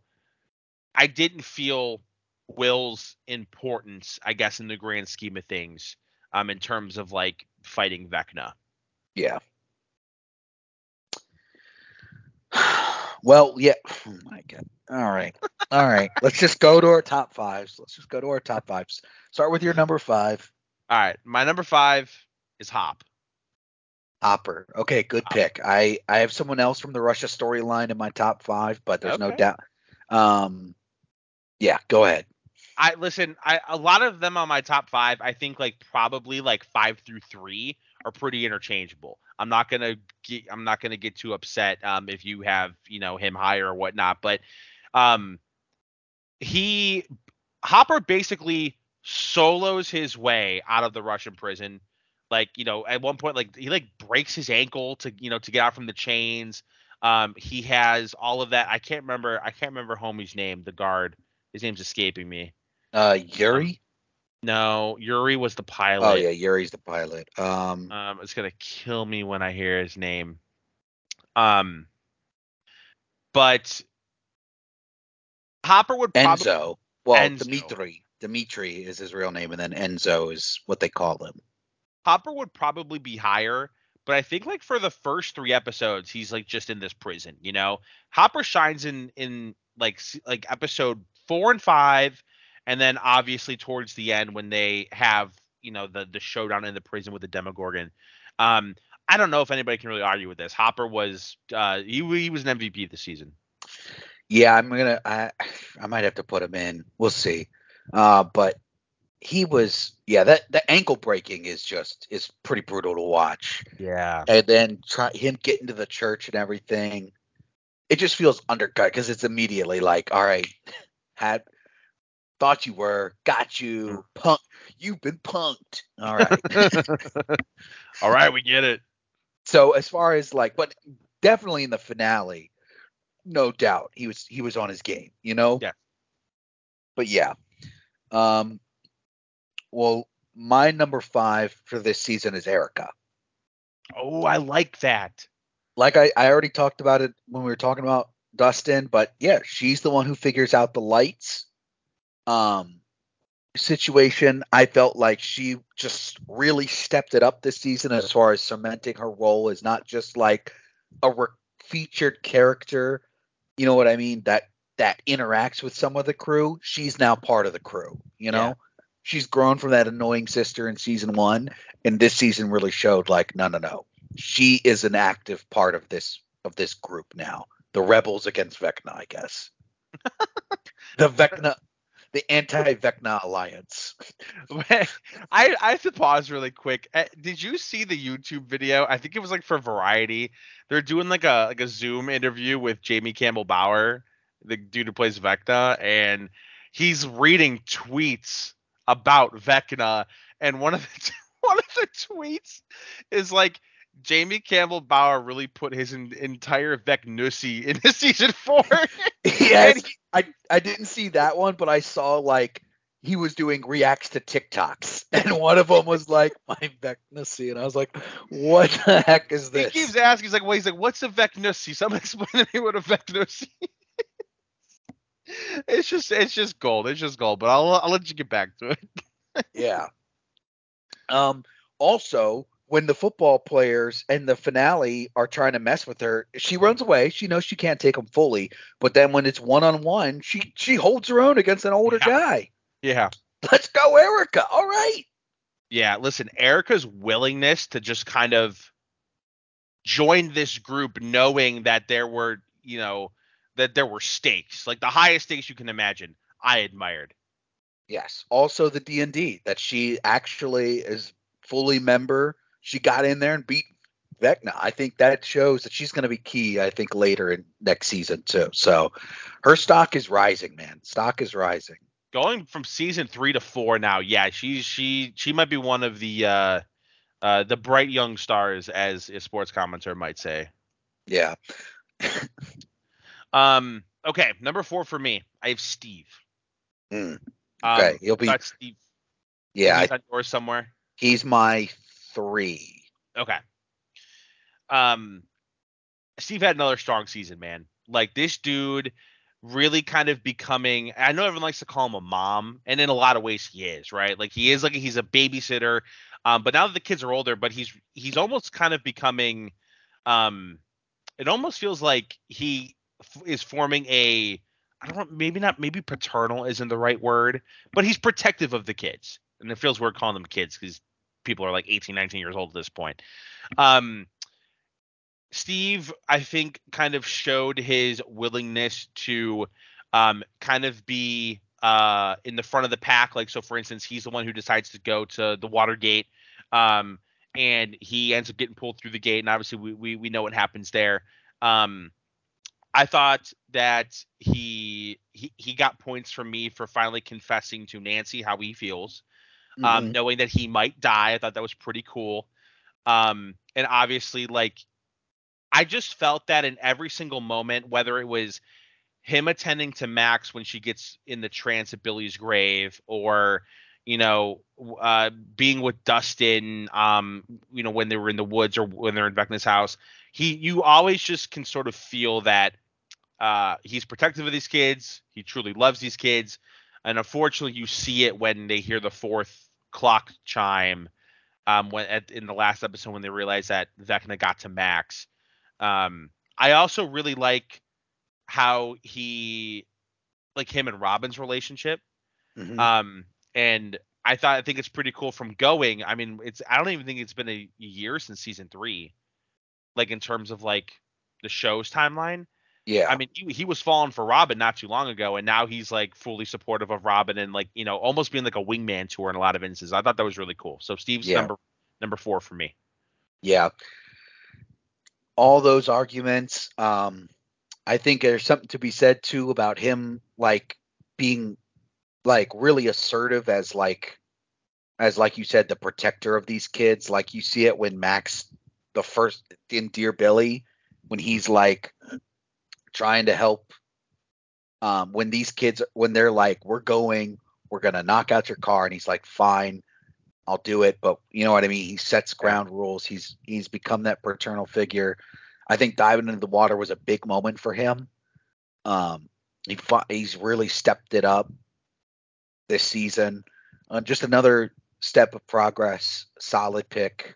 I didn't feel Will's importance, I guess, in the grand scheme of things, um, in terms of like fighting Vecna.
Yeah. Well, yeah. Oh my god. All right. All right. Let's just go to our top fives. Let's just go to our top fives. Start with your number five.
All right. My number five is Hop.
Hopper. Okay, good Hopper. pick. I I have someone else from the Russia storyline in my top five, but there's okay. no doubt. Um, yeah, go ahead.
I listen. I a lot of them on my top five. I think like probably like five through three are pretty interchangeable. I'm not gonna get I'm not gonna get too upset um, if you have you know him higher or whatnot. But um, he Hopper basically solos his way out of the Russian prison. Like you know, at one point, like he like breaks his ankle to you know to get out from the chains. Um, he has all of that. I can't remember. I can't remember homie's name. The guard. His name's escaping me.
Uh, Yuri.
No, Yuri was the pilot. Oh
yeah, Yuri's the pilot. Um,
um, it's gonna kill me when I hear his name. Um, but Hopper would
probably Enzo. Well, Enzo. Dimitri. Dimitri is his real name, and then Enzo is what they call him.
Hopper would probably be higher, but I think like for the first three episodes, he's like just in this prison. You know, Hopper shines in in like like episode four and five and then obviously towards the end when they have you know the the showdown in the prison with the Demogorgon. Um, I don't know if anybody can really argue with this. Hopper was uh, he he was an MVP this season.
Yeah, I'm gonna I I might have to put him in. We'll see. Uh, but he was yeah that the ankle breaking is just is pretty brutal to watch.
Yeah,
and then try him getting to the church and everything. It just feels undercut because it's immediately like, all right, had thought you were, got you, mm. punk. You've been punked. All right.
All right, we get it.
So as far as like, but definitely in the finale, no doubt he was he was on his game. You know.
Yeah.
But yeah. Um. Well, my number five for this season is Erica.
Oh, I like that.
Like I, I already talked about it when we were talking about Dustin, but yeah, she's the one who figures out the lights um, situation, I felt like she just really stepped it up this season as far as cementing her role as not just like a re- featured character. You know what I mean? That that interacts with some of the crew. She's now part of the crew. You know, yeah. she's grown from that annoying sister in season one, and this season really showed like, no, no, no, she is an active part of this of this group now. The rebels against Vecna, I guess. the Vecna the anti-Vecna alliance.
I I have to pause really quick. Uh, did you see the YouTube video? I think it was like for Variety. They're doing like a like a Zoom interview with Jamie Campbell Bower, the dude who plays Vecna, and he's reading tweets about Vecna, and one of the one of the tweets is like Jamie Campbell Bower really put his in, entire Vecnussy his season four.
yes, he, I didn't see that one, but I saw like he was doing reacts to TikToks, and one of them was like my Vecnussy, and I was like, what the heck is this?
He keeps asking, he's like, well, he's like, what's a Vecnussy? Someone explain to me what a Vecnussy. it's just it's just gold. It's just gold. But I'll I'll let you get back to it.
yeah. Um. Also, when the football players and the finale are trying to mess with her, she runs away. She knows she can't take them fully, but then when it's one on one, she she holds her own against an older
yeah.
guy.
Yeah.
Let's go, Erica. All right.
Yeah, listen, Erica's willingness to just kind of join this group knowing that there were, you know, that there were stakes, like the highest stakes you can imagine. I admired.
Yes. Also the D&D that she actually is fully member she got in there and beat Vecna. I think that shows that she's going to be key. I think later in next season too. So her stock is rising, man. Stock is rising.
Going from season three to four now, yeah, she's she she might be one of the uh, uh, the bright young stars, as a sports commentator might say.
Yeah.
um. Okay, number four for me, I have Steve.
Mm. Okay, um, he'll be
Steve.
Yeah,
he's I, on somewhere.
He's my three.
Okay. Um, Steve had another strong season, man. Like this dude really kind of becoming I know everyone likes to call him a mom, and in a lot of ways he is, right? Like he is like he's a babysitter. Um, but now that the kids are older, but he's he's almost kind of becoming um it almost feels like he f- is forming a I don't know, maybe not maybe paternal isn't the right word, but he's protective of the kids. And it feels weird calling them kids because people are like 18, 19 years old at this point. Um, Steve, I think, kind of showed his willingness to um, kind of be uh, in the front of the pack. Like, so for instance, he's the one who decides to go to the Watergate, um, and he ends up getting pulled through the gate. And obviously, we we, we know what happens there. Um, I thought that he, he he got points from me for finally confessing to Nancy how he feels um, mm-hmm. knowing that he might die. I thought that was pretty cool. Um, and obviously, like, I just felt that in every single moment, whether it was him attending to Max when she gets in the trance at Billy's grave, or you know, uh, being with Dustin, um, you know, when they were in the woods or when they're in Vecna's house, he, you always just can sort of feel that uh, he's protective of these kids. He truly loves these kids, and unfortunately, you see it when they hear the fourth clock chime um, when at, in the last episode when they realized that Vecna got to Max. Um, I also really like how he like him and Robin's relationship. Mm-hmm. Um, and I thought I think it's pretty cool from going. I mean, it's I don't even think it's been a year since season three, like in terms of like the show's timeline.
Yeah.
I mean, he, he was falling for Robin not too long ago, and now he's like fully supportive of Robin and like you know almost being like a wingman to her in a lot of instances. I thought that was really cool. So Steve's yeah. number number four for me.
Yeah. All those arguments. Um, I think there's something to be said too about him like being like really assertive as like as like you said the protector of these kids. Like you see it when Max the first in Dear Billy when he's like trying to help um, when these kids when they're like we're going we're gonna knock out your car and he's like fine i'll do it but you know what i mean? He sets ground rules. He's he's become that paternal figure. I think diving into the water was a big moment for him. Um he fought, he's really stepped it up this season. Uh, just another step of progress solid pick.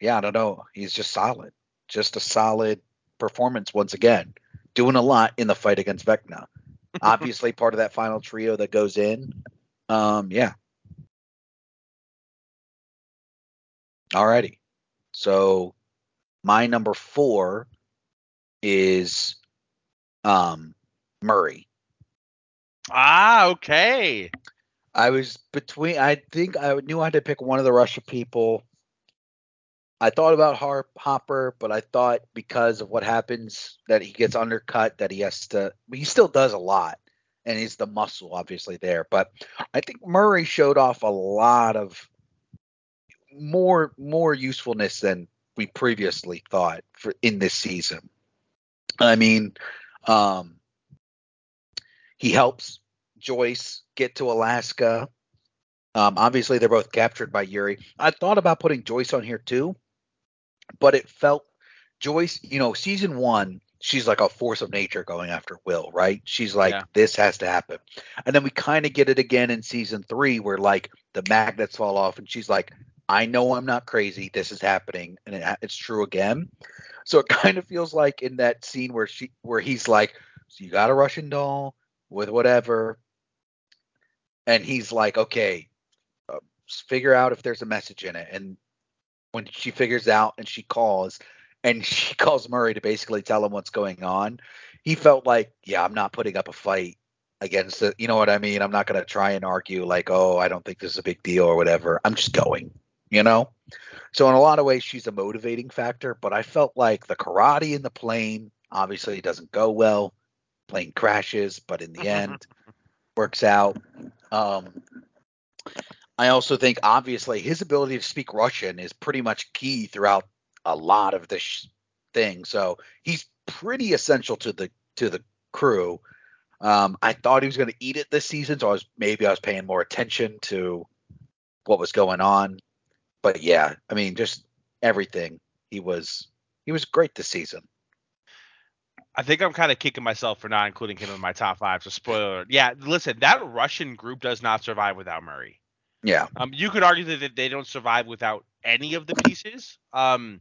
Yeah i don't know. He's just solid. Just a solid performance once again doing a lot in the fight against Vecna. Obviously, part of that final trio that goes in. Um, yeah. Alrighty. So my number four is um Murray.
Ah, okay.
I was between. I think I knew I had to pick one of the Russia people. I thought about Harp Hopper, but I thought because of what happens that he gets undercut, that he has to. He still does a lot, and he's the muscle obviously there. But I think Murray showed off a lot of more more usefulness than we previously thought for in this season. I mean, um, he helps Joyce get to Alaska. Um, obviously, they're both captured by Yuri. I thought about putting Joyce on here too, but it felt Joyce, you know, season one, she's like a force of nature going after Will, right? She's like, yeah. this has to happen. And then we kind of get it again in season three where like the magnets fall off and she's like, I know I'm not crazy. This is happening. And it, it's true again. So it kind of feels like in that scene where she, where he's like, so you got a Russian doll with whatever. And he's like, okay, uh, figure out if there's a message in it. And when she figures out and she calls and she calls Murray to basically tell him what's going on, he felt like, yeah, I'm not putting up a fight against it. You know what I mean? I'm not going to try and argue like, oh, I don't think this is a big deal or whatever. I'm just going, you know? So in a lot of ways, she's a motivating factor, but I felt like the karate in the plane obviously doesn't go well. Plane crashes, but in the end, works out. Um, I also think obviously his ability to speak Russian is pretty much key throughout a lot of this thing. So he's pretty essential to the to the crew. Um, I thought he was going to eat it this season, so I was maybe I was paying more attention to what was going on. But yeah, I mean, just everything. He was he was great this season.
I think I'm kind of kicking myself for not including him in my top five. So spoiler. Yeah, listen, that Russian group does not survive without Murray.
Yeah.
Um, you could argue that they don't survive without any of the pieces. Um,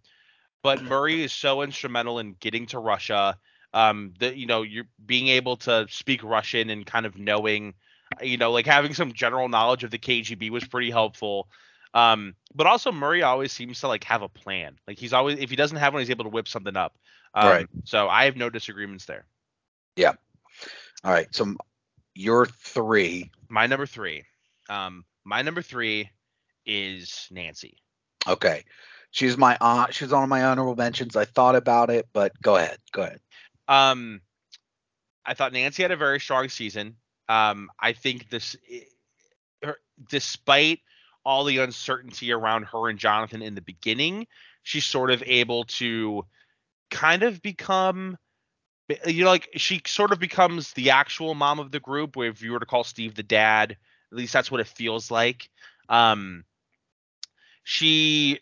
but Murray is so instrumental in getting to Russia. Um, that you know, you're being able to speak Russian and kind of knowing, you know, like having some general knowledge of the KGB was pretty helpful. Um, but also Murray always seems to like have a plan. Like he's always if he doesn't have one, he's able to whip something up. Um, right. So I have no disagreements there.
Yeah. All right. So your three.
My number three. Um, my number three is Nancy.
Okay. She's my uh, she's on my honorable mentions. I thought about it, but go ahead. Go ahead.
Um, I thought Nancy had a very strong season. Um, I think this, her, despite all the uncertainty around her and Jonathan in the beginning, she's sort of able to kind of become you know like she sort of becomes the actual mom of the group where if you were to call Steve the dad, at least that's what it feels like. Um she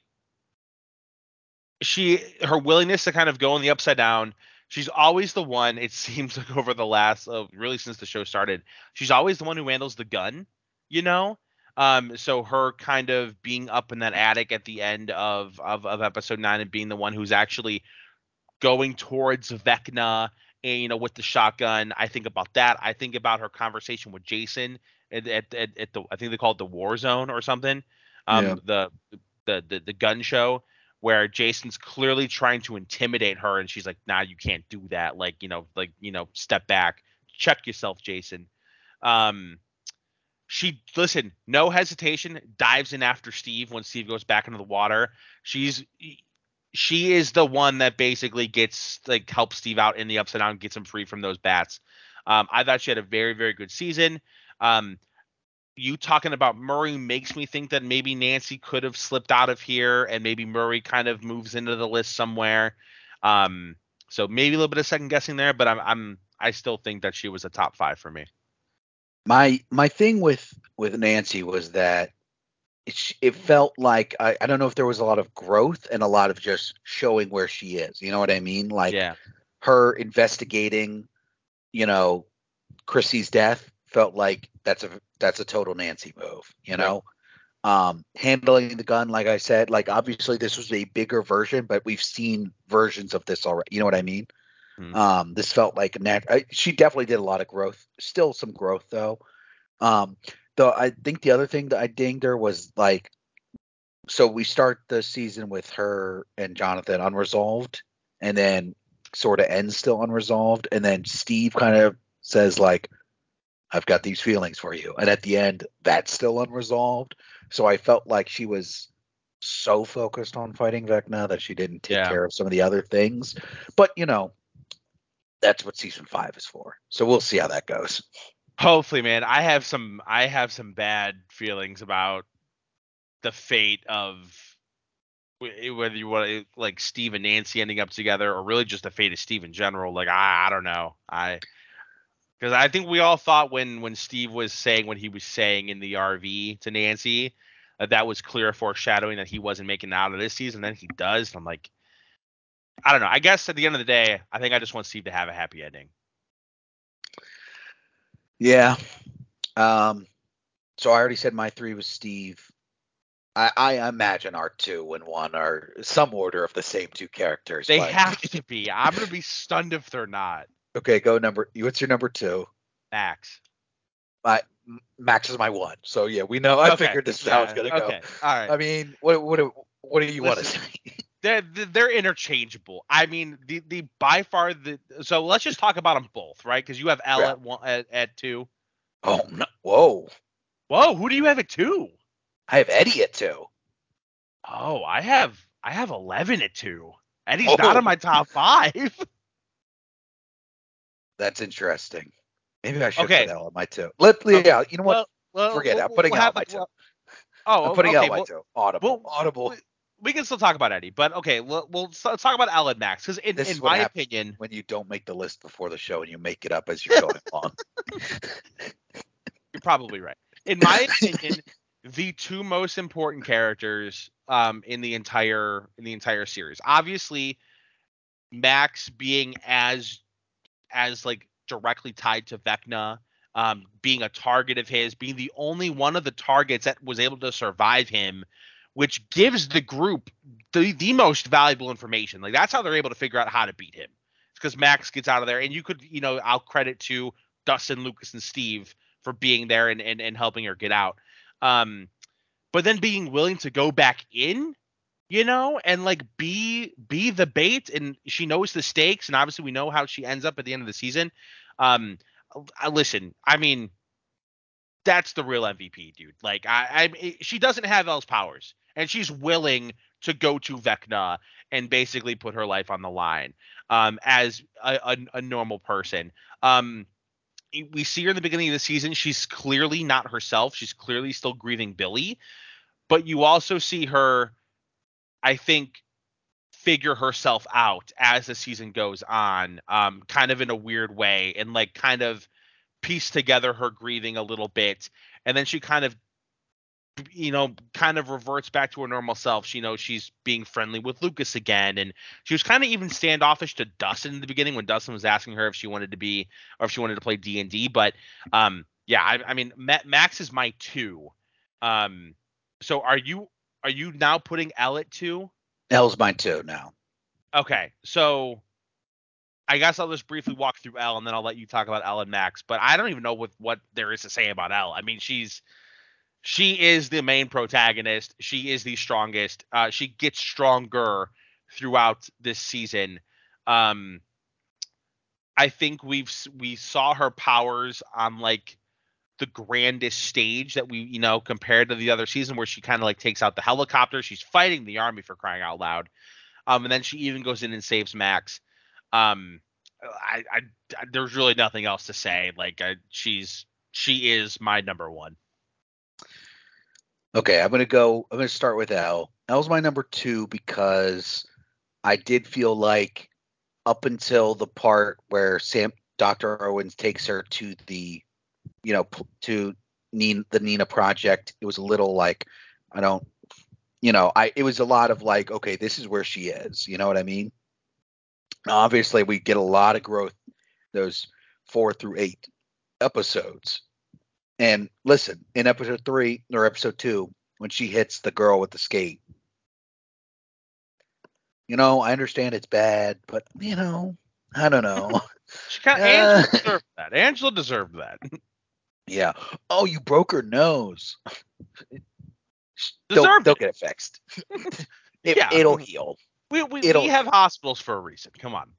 she her willingness to kind of go on the upside down she's always the one it seems like over the last uh, really since the show started she's always the one who handles the gun you know um, so her kind of being up in that attic at the end of, of of episode nine and being the one who's actually going towards Vecna and you know with the shotgun. I think about that. I think about her conversation with Jason at, at, at, at the I think they call it the War Zone or something. Um, yeah. the, the the the gun show where Jason's clearly trying to intimidate her and she's like, "Nah, you can't do that. Like, you know, like, you know, step back. Check yourself, Jason." Um she listen, no hesitation, dives in after Steve when Steve goes back into the water. She's she is the one that basically gets like helps Steve out in the upside down, gets him free from those bats. Um, I thought she had a very very good season. Um, you talking about Murray makes me think that maybe Nancy could have slipped out of here, and maybe Murray kind of moves into the list somewhere. Um, so maybe a little bit of second guessing there, but I'm I'm I still think that she was a top five for me.
My my thing with with Nancy was that it, it felt like I, I don't know if there was a lot of growth and a lot of just showing where she is. You know what I mean? Like
yeah.
her investigating, you know, Chrissy's death felt like that's a that's a total Nancy move. You know. Right. Um, handling the gun, like I said, like obviously this was a bigger version, but we've seen versions of this already. You know what I mean? Mm-hmm. Um, this felt like a nat- I, she definitely did a lot of growth. Still some growth though. Um, though I think the other thing that I dinged her was like so we start the season with her and Jonathan unresolved, and then sort of ends still unresolved, and then Steve kind of says like, "I've got these feelings for you," and at the end, that's still unresolved. So I felt like she was so focused on fighting Vecna that she didn't take yeah. care of some of the other things. But you know, that's what season five is for. So we'll see how that goes.
Hopefully, man. I have some I have some bad feelings about the fate of eh, whether you want eh, like Steve and Nancy ending up together or really just the fate of Steve in general. Like I I don't know. I because I think we all thought when when Steve was saying what he was saying in the RV to Nancy that that was clear foreshadowing that he wasn't making out of this season. Then he does. And I'm like, I don't know. I guess at the end of the day, I think I just want Steve to have a happy ending.
Yeah. Um. So I already said my three was Steve. I, I imagine our two and one are some order of the same two characters.
They but... have to be. I'm gonna be stunned if they're not.
Okay, go number. What's your number two?
Max.
My Max is my one. So yeah, we know. I okay. figured this is how it's gonna go. Okay. All right. I mean, what what what do you want to say?
They're they're interchangeable. I mean, the the by far the so let's just talk about them both, right? Because you have El yeah. at one at, at two.
Oh no! Whoa.
Whoa! Who do you have at two?
I have Eddie at two.
Oh, I have I have eleven at two. Eddie's oh. not in my top five.
That's interesting. Maybe I should okay. put El at my two. Let okay. yeah, you know what? Well, well, Forget it. I'm putting we'll El my two. Well, oh, I'm putting okay, El my two. Audible. Audible.
We can still talk about Eddie, but okay, we'll, we'll talk about El and Max because in, in my opinion,
when you don't make the list before the show and you make it up as you're going along,
you're probably right. In my opinion, the two most important characters um, in the entire in the entire series, obviously, Max being as as like directly tied to Vecna, um, being a target of his, being the only one of the targets that was able to survive him, which gives the group the, the most valuable information. Like that's how they're able to figure out how to beat him. It's because Max gets out of there, and you could, you know, I'll credit to Dustin, Lucas, and Steve for being there and and, and helping her get out. Um, but then being willing to go back in you know, and like be be the bait. And she knows the stakes, and obviously we know how she ends up at the end of the season. Um, I, listen, I mean, that's the real MVP, dude. Like, I, I she doesn't have El's powers, and she's willing to go to Vecna and basically put her life on the line um, as a, a, a normal person. Um, we see her in the beginning of the season. She's clearly not herself. She's clearly still grieving Billy, but you also see her I think figure herself out as the season goes on, um, kind of in a weird way, and like kind of piece together her grieving a little bit, and then she kind of you know, kind of reverts back to her normal self. She knows she's being friendly with Lucas again, and she was kind of even standoffish to Dustin in the beginning when Dustin was asking her if she wanted to be or if she wanted to play D and D. But um, yeah, I, I mean, Max is my two. Um, so are you are you now putting El at two?
El's mine too now.
Okay, so I guess I'll just briefly walk through El and then I'll let you talk about El and Max. But I don't even know what what there is to say about El. I mean, she's she is the main protagonist. She is the strongest. Uh, she gets stronger throughout this season. Um, I think we've we saw her powers on like the grandest stage that we, you know, compared to the other season where she kind of like takes out the helicopter. She's fighting the army for crying out loud. Um, and then she even goes in and saves Max. Um, I, I, I there's really nothing else to say. Like, I, she's she is my number one.
Okay, I'm gonna go. I'm gonna start with El. El's my number two because I did feel like up until the part where Sam Dr. Owens takes her to the you know, to Nina, the Nina project, it was a little like, I don't, you know, I it was a lot of like, okay, this is where she is. You know what I mean? Obviously, we get a lot of growth those four through eight episodes. And listen, in episode three or episode two, when she hits the girl with the skate, you know, I understand it's bad, but you know, I don't know.
she kind of uh, Angela deserved that. Angela deserved that.
Yeah. Oh, you broke her nose. they'll, they'll get it fixed. it, yeah. It'll heal.
We we, it'll, we have hospitals for a reason. Come on.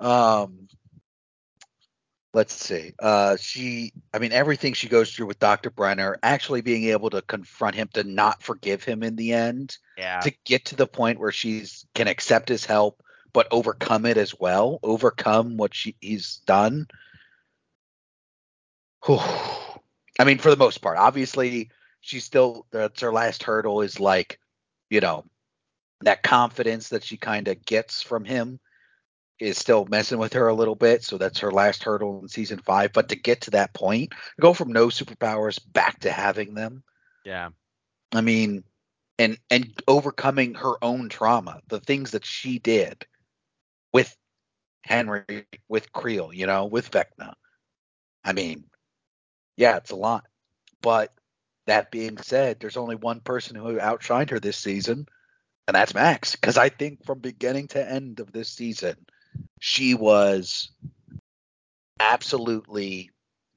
um, let's see. Uh, she, I mean, everything she goes through with Dr. Brenner, actually being able to confront him, to not forgive him in the end,
yeah,
to get to the point where she's can accept his help, but overcome it as well, overcome what she he's done. Whew. I mean, for the most part, obviously, she's still that's her last hurdle is like, you know, that confidence that she kind of gets from him is still messing with her a little bit. So that's her last hurdle in season five. But to get to that point, go from no superpowers back to having them.
Yeah.
I mean, and and overcoming her own trauma, the things that she did with Henry, with Creel, you know, with Vecna. I mean, yeah, it's a lot. But that being said, there's only one person who outshined her this season, and that's Max. Because I think from beginning to end of this season, she was absolutely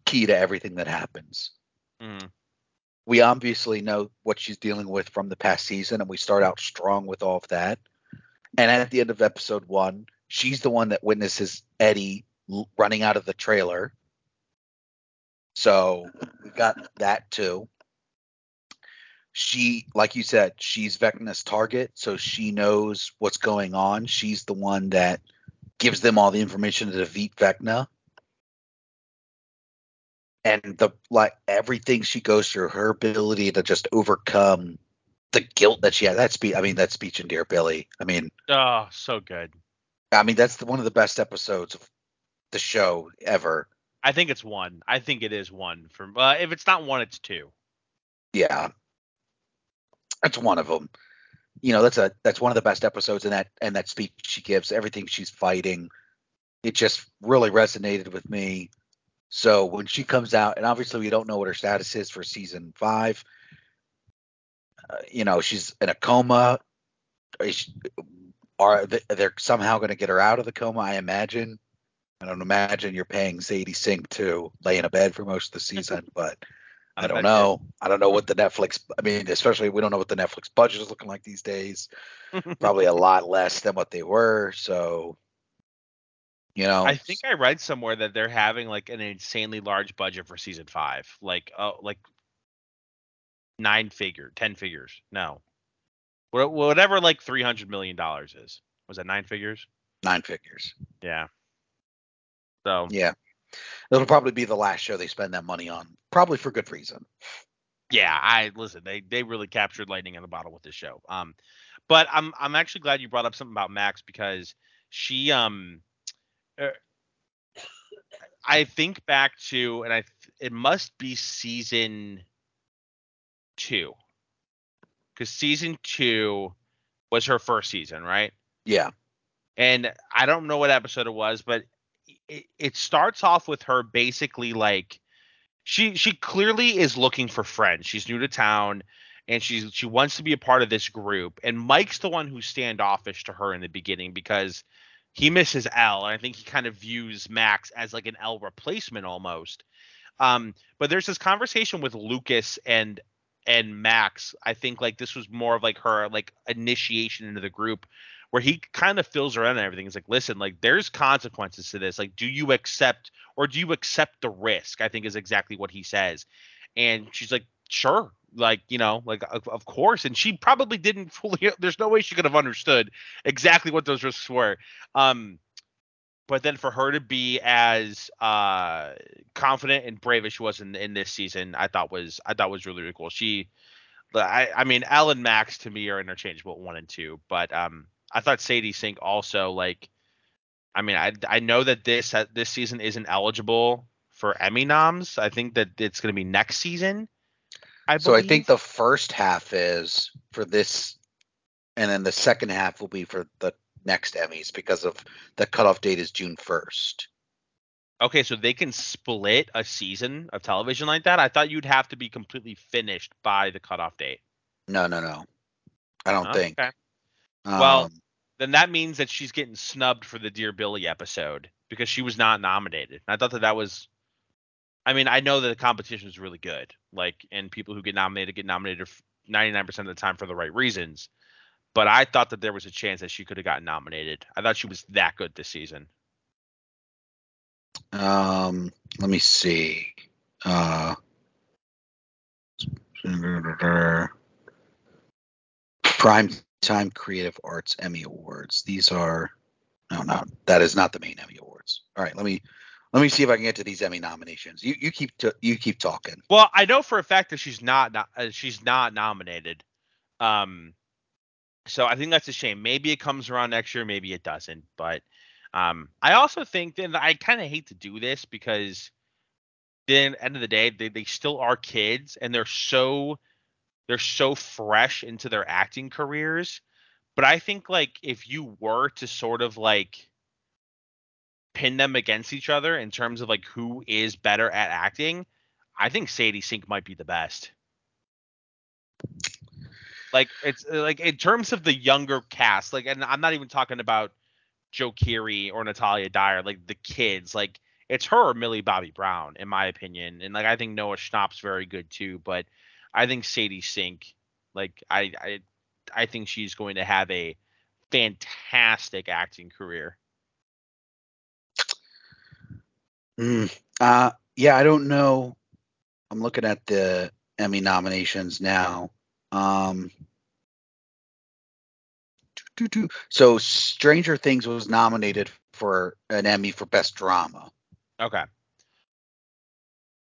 key to everything that happens.
Mm.
We obviously know what she's dealing with from the past season, and we start out strong with all of that. And at the end of episode one, she's the one that witnesses Eddie running out of the trailer. So we got that too. She, like you said, she's Vecna's target, so she knows what's going on. She's the one that gives them all the information to defeat Vecna. And the like everything she goes through, her ability to just overcome the guilt that she had. That speech, I mean, that speech in Dear Billy. I mean,
oh, so good.
I mean, that's the, one of the best episodes of the show ever.
I think it's one. I think it is one. From uh, if it's not one, it's two.
Yeah, that's one of them you know that's a that's one of the best episodes in that and that speech she gives everything she's fighting it just really resonated with me so when she comes out and obviously we don't know what her status is for season five uh, you know she's in a coma are they're somehow going to get her out of the coma i imagine i don't imagine you're paying sadie sink to lay in a bed for most of the season but I don't know. I don't know what the Netflix. I mean, especially we don't know what the Netflix budget is looking like these days. Probably a lot less than what they were. So, you know,
I think I read somewhere that they're having like an insanely large budget for season five, like uh, like nine figure, ten figures. No, whatever, like three hundred million dollars is. Was that nine figures?
Nine figures.
Yeah. So
yeah, It'll probably be the last show they spend that money on, probably for good reason.
Yeah, I listen. They they really captured lightning in a bottle with this show. Um, but I'm I'm actually glad you brought up something about Max because she um, er, I think back to and I it must be season two because season two was her first season, right?
Yeah.
And I don't know what episode it was, but it, it starts off with her basically like she she clearly is looking for friends. She's new to town and she's she wants to be a part of this group. And Mike's the one who's standoffish to her in the beginning because he misses El, and I think he kind of views Max as like an El replacement almost. Um, but there's this conversation with Lucas and and Max. I think like this was more of like her like initiation into the group where he kind of fills her in and everything. He's like, listen, like there's consequences to this. Like, do you accept or do you accept the risk? I think is exactly what he says. And she's like, sure. Like, you know, like of, of course. And she probably didn't fully there's no way she could have understood exactly what those risks were. Um but then for her to be as uh confident and brave as she was in, in this season, I thought was I thought was really, really cool. She I, I mean, El and Max to me are interchangeable one and two, but um, I thought Sadie Sink also like. I mean, I I know that this uh, this season isn't eligible for Emmy noms. I think that it's going to be next season.
I so I think the first half is for this, and then the second half will be for the next Emmys because of the cutoff date is June first.
Okay, so they can split a season of television like that. I thought you'd have to be completely finished by the cutoff date.
No, no, no. I don't oh, think.
Okay. Um, well, then that means that she's getting snubbed for the Dear Billy episode because she was not nominated. I thought that that was I mean, I know that the competition is really good. Like, and people who get nominated get nominated 99% of the time for the right reasons. But I thought that there was a chance that she could have gotten nominated. I thought she was that good this season.
Um, let me see. Uh, Prime Time Creative Arts Emmy Awards. These are no, no, that is not the main Emmy Awards. All right, let me let me see if I can get to these Emmy nominations. You you keep you keep talking.
Well, I know for a fact that she's not uh, she's not nominated. Um, so I think that's a shame. Maybe it comes around next year, maybe it doesn't. But um, I also think that I kind of hate to do this because then end of the day, they, they still are kids and they're so they're so fresh into their acting careers. But I think like if you were to sort of like pin them against each other in terms of like who is better at acting, I think Sadie Sink might be the best. Like it's uh, like in terms of the younger cast, like and I'm not even talking about Joe Keery or Natalia Dyer, like the kids, like it's her or Millie Bobby Brown, in my opinion. And like I think Noah Schnapp's very good too, but I think Sadie Sink, like I I I think she's going to have a fantastic acting career.
Mm, uh, yeah, I don't know. I'm looking at the Emmy nominations now. Um, so Stranger Things was nominated for an Emmy for Best Drama.
Okay.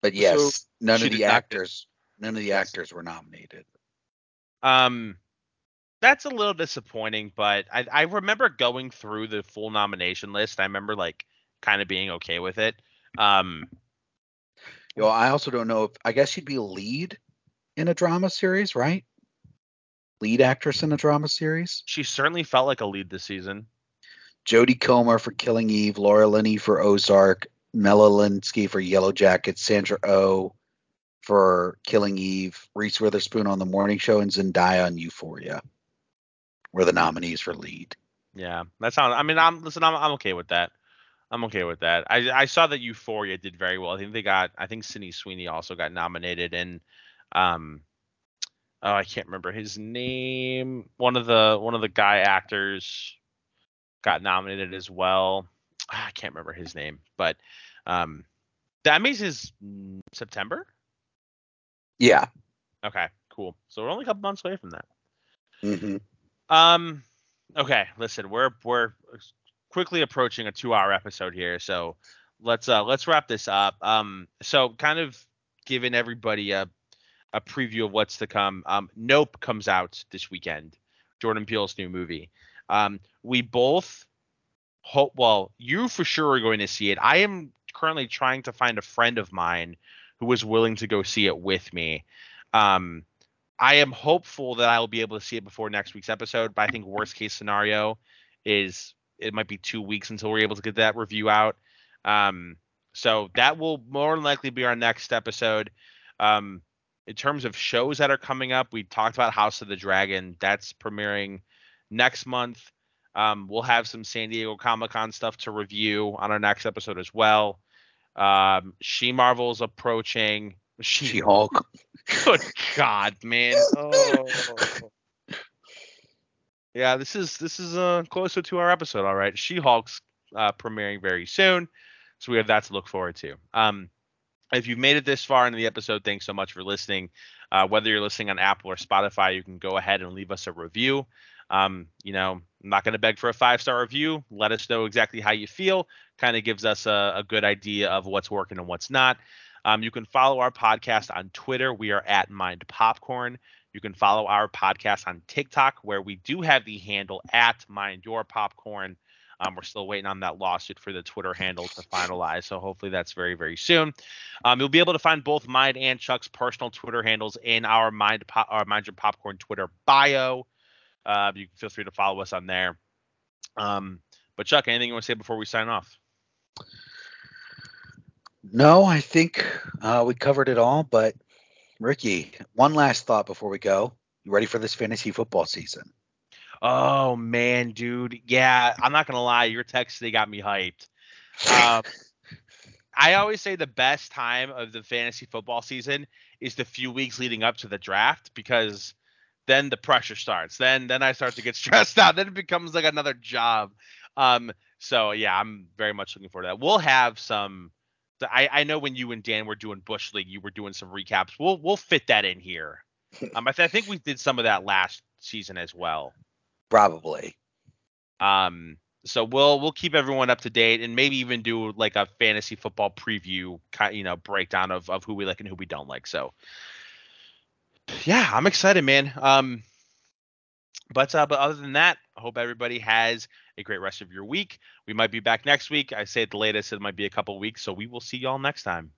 But yes, so none of the actors, none of the yes. actors were nominated.
Um, that's a little disappointing, but I, I remember going through the full nomination list. I remember like kind of being okay with it. Um,
you know, I also don't know if I guess she'd be a lead in a drama series, right? Lead actress in a drama series.
She certainly felt like a lead this season.
Jodie Comer for Killing Eve, Laura Linney for Ozark, Melanie Lynskey for Yellow Jackets, Sandra O oh for Killing Eve, Reese Witherspoon on The Morning Show, and Zendaya on Euphoria were the nominees for lead.
Yeah, that sounds. I mean, I'm listen. I'm, I'm okay with that. I'm okay with that. I I saw that Euphoria did very well. I think they got. I think Sydney Sweeney also got nominated, and um, oh, I can't remember his name. One of the one of the guy actors got nominated as well. I can't remember his name, but um, that means is September.
Yeah.
Okay. Cool. So we're only a couple months away from that.
Mm-hmm.
Um, okay, listen, we're we're quickly approaching a two-hour episode here, so let's uh let's wrap this up. Um, so kind of giving everybody a a preview of what's to come. Um, Nope comes out this weekend. Jordan Peele's new movie. Um, we both hope. Well, you for sure are going to see it. I am currently trying to find a friend of mine who is willing to go see it with me. Um, I am hopeful that I will be able to see it before next week's episode, but I think worst case scenario is it might be two weeks until we're able to get that review out. Um, so that will more than likely be our next episode. Um, in terms of shows that are coming up, we talked about House of the Dragon. That's premiering next month. Um, we'll have some San Diego Comic Con stuff to review on our next episode as well. Um, she Marvel's approaching.
She Hulk.
Good God, man. Oh. yeah, this is this is uh closer to our episode. All right, She Hulk's uh, premiering very soon, so we have that to look forward to. Um, if you've made it this far into the episode, thanks so much for listening. Uh, whether you're listening on Apple or Spotify, you can go ahead and leave us a review. Um, you know, I'm not going to beg for a five star review. Let us know exactly how you feel. Kind of gives us a, a, good idea of what's working and what's not. Um, you can follow our podcast on Twitter. We are at Mind Popcorn. You can follow our podcast on TikTok, where we do have the handle at Mind Your Popcorn. Um, we're still waiting on that lawsuit for the Twitter handle to finalize, so hopefully that's very, very soon. Um, you'll be able to find both mine and Chuck's personal Twitter handles in our Mind, our Mind Your Popcorn Twitter bio. Uh, you can feel free to follow us on there. Um, but Chuck, anything you want to say before we sign off?
No, I think uh, we covered it all. But Ricky, one last thought before we go. You ready for this fantasy football season?
Oh man, dude. Yeah, I'm not gonna lie. Your text they got me hyped. Um, I always say the best time of the fantasy football season is the few weeks leading up to the draft because then the pressure starts. Then then I start to get stressed out. Then it becomes like another job. Um, so yeah, I'm very much looking forward to that. We'll have some. I, I know when you and Dan were doing Bush League, you were doing some recaps. We'll we'll fit that in here. Um, I, th- I think we did some of that last season as well.
Probably.
Um, so we'll we'll keep everyone up to date and maybe even do like a fantasy football preview, you know, breakdown of of who we like and who we don't like. So yeah, I'm excited, man. Um, but uh, but other than that, I hope everybody has a great rest of your week. We might be back next week. I say at the latest it might be a couple weeks, so we will see y'all next time.